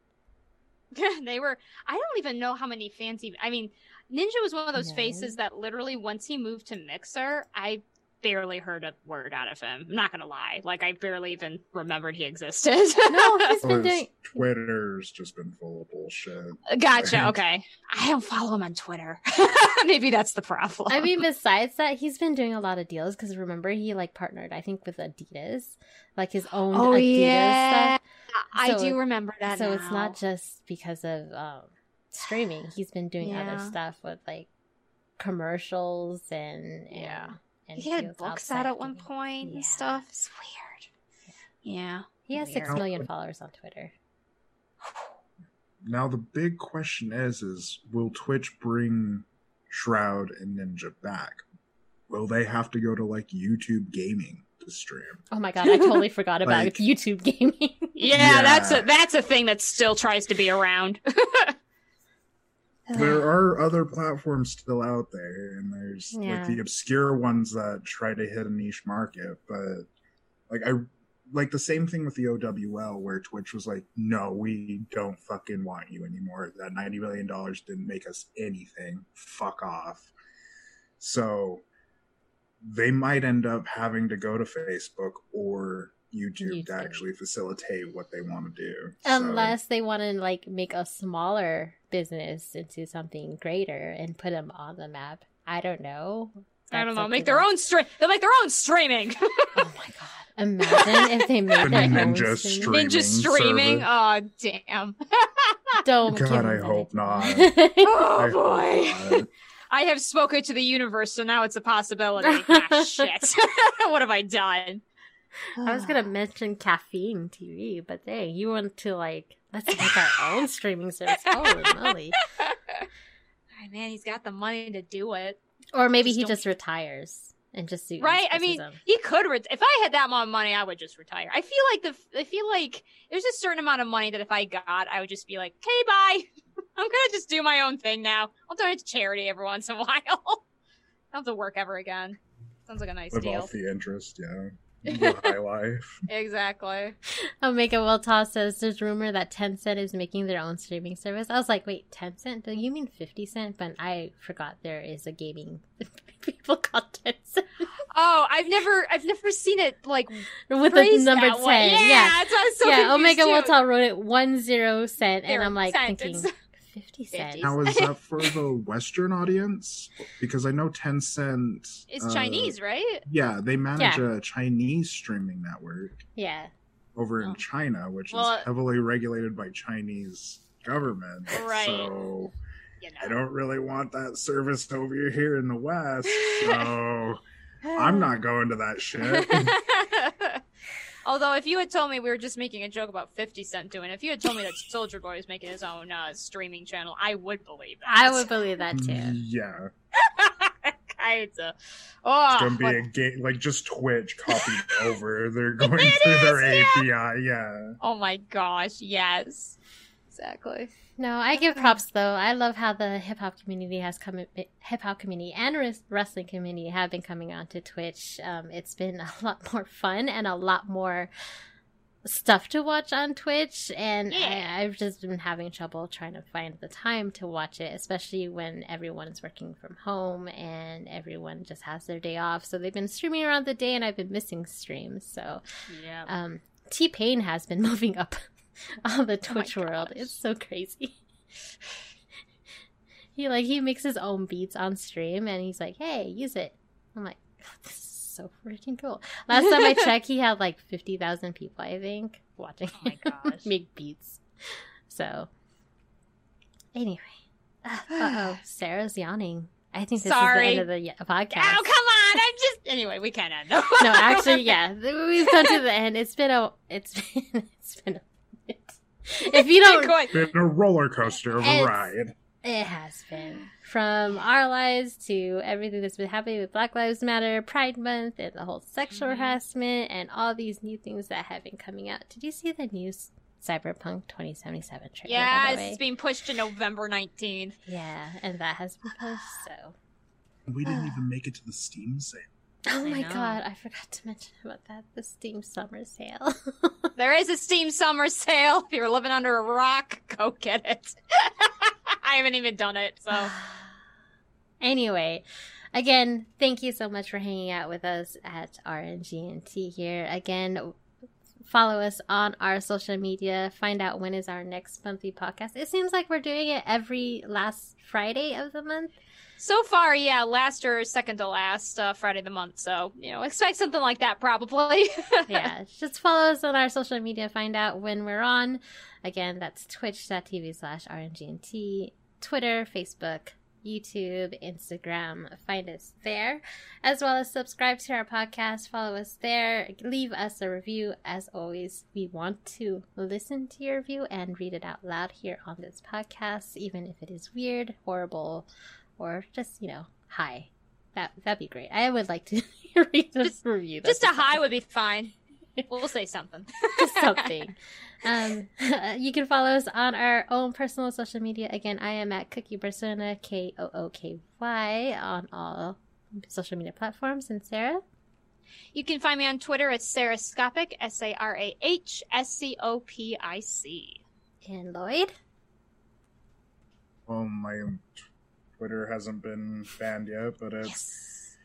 they were I don't even know how many fans he I mean, Ninja was one of those No. faces that literally once he moved to Mixer, I barely heard a word out of him. I'm not gonna lie. Like I barely even remembered he existed. No, he's Or been his <laughs> doing. Twitter's just been full of bullshit. Gotcha, Right. <laughs> okay. I don't follow him on Twitter. <laughs> Maybe that's the problem. I mean, besides that, he's been doing a lot of deals because remember he like partnered, I think, with Adidas, like his own Oh, Adidas yeah. stuff. I So- do remember that. So it's not just because of um, streaming. He's been doing other stuff with like commercials and, and Yeah. And he had books out at one point Yeah. and stuff. It's weird. Yeah. He has six Weird. million followers on Twitter. Now the big question is: is will Twitch bring Shroud and Ninja back? Will they have to go to like YouTube Gaming to stream? Oh my god, I totally <laughs> forgot about Like- YouTube gaming. Yeah, Yeah. that's a that's a thing that still tries to be around. <laughs> There are other platforms still out there, and there's Yeah. like the obscure ones that try to hit a niche market. But like I like the same thing with the OWL, where Twitch was like, "No, we don't fucking want you anymore. That ninety million dollars didn't make us anything. Fuck off." So they might end up having to go to Facebook or YouTube, to actually facilitate what they want to do. Unless they want to like make a smaller business into something greater and put them on the map. I don't know. I don't know. Make their own stream. They'll make their own streaming. <laughs> Oh my god! Imagine if they made The their own ninja stream. stream. Ninja Streaming streaming. Oh damn. <laughs> Don't. give God, them I that hope not. <laughs> Oh I boy. I have spoken to the universe, so now it's a possibility. ah, shit. what have I done? I was gonna <sighs> mention caffeine TV, but dang, you want to like let's make our own streaming service. Holy moly! Ah, Man, he's got the money to do it. Or maybe Just he don't- just retires and just do Right? I mean, Esportism. he could. Ret- if I had that amount of money, I would just retire. I feel like the. I feel like there's a certain amount of money that if I got, I would just be like, "Okay, bye. <laughs> I'm gonna just do my own thing now. I'll donate to charity every once in a <laughs> while. I don't have to work ever again. Sounds like a nice Live deal. off the interest, yeah. The high <laughs> life. Exactly. Oh, Omega Will Toss says there's rumor that Tencent is making their own streaming service. I was like, wait, Tencent? Do you mean 50 Cent? But I forgot there is a gaming <laughs> people called Tencent Oh, I've never, I've never seen it like with the number 10. way. Yeah. that's why I was so yeah, confused, Omega too. Will Toss wrote it one zero cent, and Zero I'm like cent. thinking It's- 50 cents. 50. Now, is that for the <laughs> Western audience? Because I know Tencent. It's uh, Chinese, right? Yeah, they manage Yeah. a Chinese streaming network Yeah. over in Oh. China, which Well, is heavily regulated by Chinese government. Right. So You know. I don't really want that service over here in the West. <laughs> So I'm not going to that shit. <laughs> Although, if you had told me we were just making a joke about 50 Cent doing it, if you had told me that Soulja Boy was making his own uh, streaming channel, I would believe that. I would believe that too. Yeah, <laughs> Kinda. Oh, it's gonna be what- a game like just Twitch copied <laughs> over. They're going It through their is, API. Yeah. oh my gosh, yes. Exactly. No, I give props though. I love how the hip hop community has come, hip hop community and res- wrestling community have been coming onto Twitch. Um, it's been a <laughs> lot more fun and a lot more stuff to watch on Twitch, and Yeah. I, I've just been having trouble trying to find the time to watch it, especially when everyone is working from home and everyone just has their day off. So they've been streaming around the day, and I've been missing streams. So Yeah. um, T Pain has been <laughs> moving up <laughs> on the Oh Twitch world. gosh. It's so crazy. <laughs> he like he makes his own beats on stream, and he's like, "Hey, use it." I'm like, "This is so freaking cool." Last time I checked, he had like fifty thousand people, I think, watching Oh my <laughs> gosh. make beats. So, anyway, <sighs> uh oh, Sarah's yawning. I think this Sorry. is the end of the podcast. Oh, come on! I'm just. Anyway, we can't end. No, no, actually, yeah, we've come to the end. It's been a, it's been, it's been a. <laughs> If you don't, Go ahead. Been a roller coaster of a ride. it has been from our lives to everything that's been happening with Black Lives Matter, Pride Month, and the whole sexual Mhm. harassment, and all these new things that have been coming out. Did you see the new s- Cyberpunk 2077 trailer? by Yeah, the it's way? being pushed to November 19th. yeah, and that has been pushed. So, We didn't <sighs> even make it to the Steam sale. Oh my god, I forgot to mention about that. The Steam Summer Sale. <laughs> There is a Steam Summer Sale. If you're living under a rock, go get it. <laughs> I haven't even done it, so. <sighs> anyway, again, thank you so much for hanging out with us at RNGNT here. Again, follow us on our social media. Find out when is our next monthly podcast. It seems like we're doing it every last Friday of the month. So far, yeah, last or second to last uh, Friday of the month. So, you know, expect something like that probably. <laughs> yeah, just follow us on our social media. Find out when we're on. Again, that's twitch.tv slash RNGNT, Twitter, Facebook, YouTube, Instagram. Find us there, as well as subscribe to our podcast. Follow us there. Leave us a review. As always, we want to listen to your review and read it out loud here on this podcast, even if it is weird, horrible, or just, you know, hi. That, that'd be great. I would like to <laughs> read this Just- review. Just a That's hi would be fine. <laughs> We'll say something. just <laughs> something. Um, you can follow us on our own personal social media. Again, I am at Cookie Persona, K O O K Y, on all social media platforms. And Sarah? You can find me on Twitter at Sarahscopic, S A R A H S C O P I C. And Lloyd? Well, my Twitter hasn't been banned yet, but it's Yes.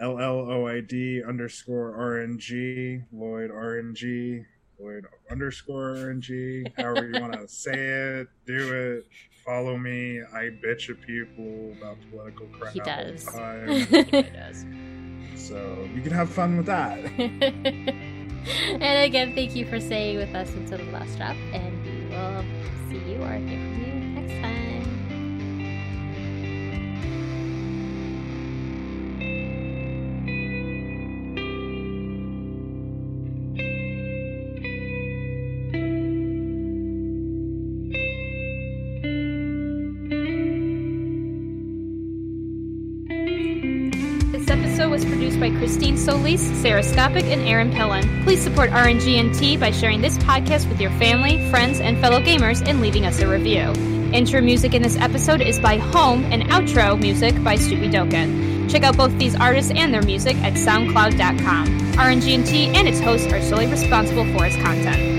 L L O I D underscore RNG, Lloyd RNG, Lloyd underscore RNG, however you want to <laughs> say it, do it. Follow me. I bitch at people about political crap He all does. the time. <laughs> It does. so you can have fun with that. <laughs> and again, thank you for staying with us until the last drop. And we will see you or hear Christine Solis, Sarah Skopic, and Aaron Pillen. Please support RNGNT by sharing this podcast with your family, friends, and fellow gamers and leaving us a review. Intro music in this episode is by Home and outro music by Stupid Doken. Check out both these artists and their music at SoundCloud.com. RNGNT and its hosts are solely responsible for its content.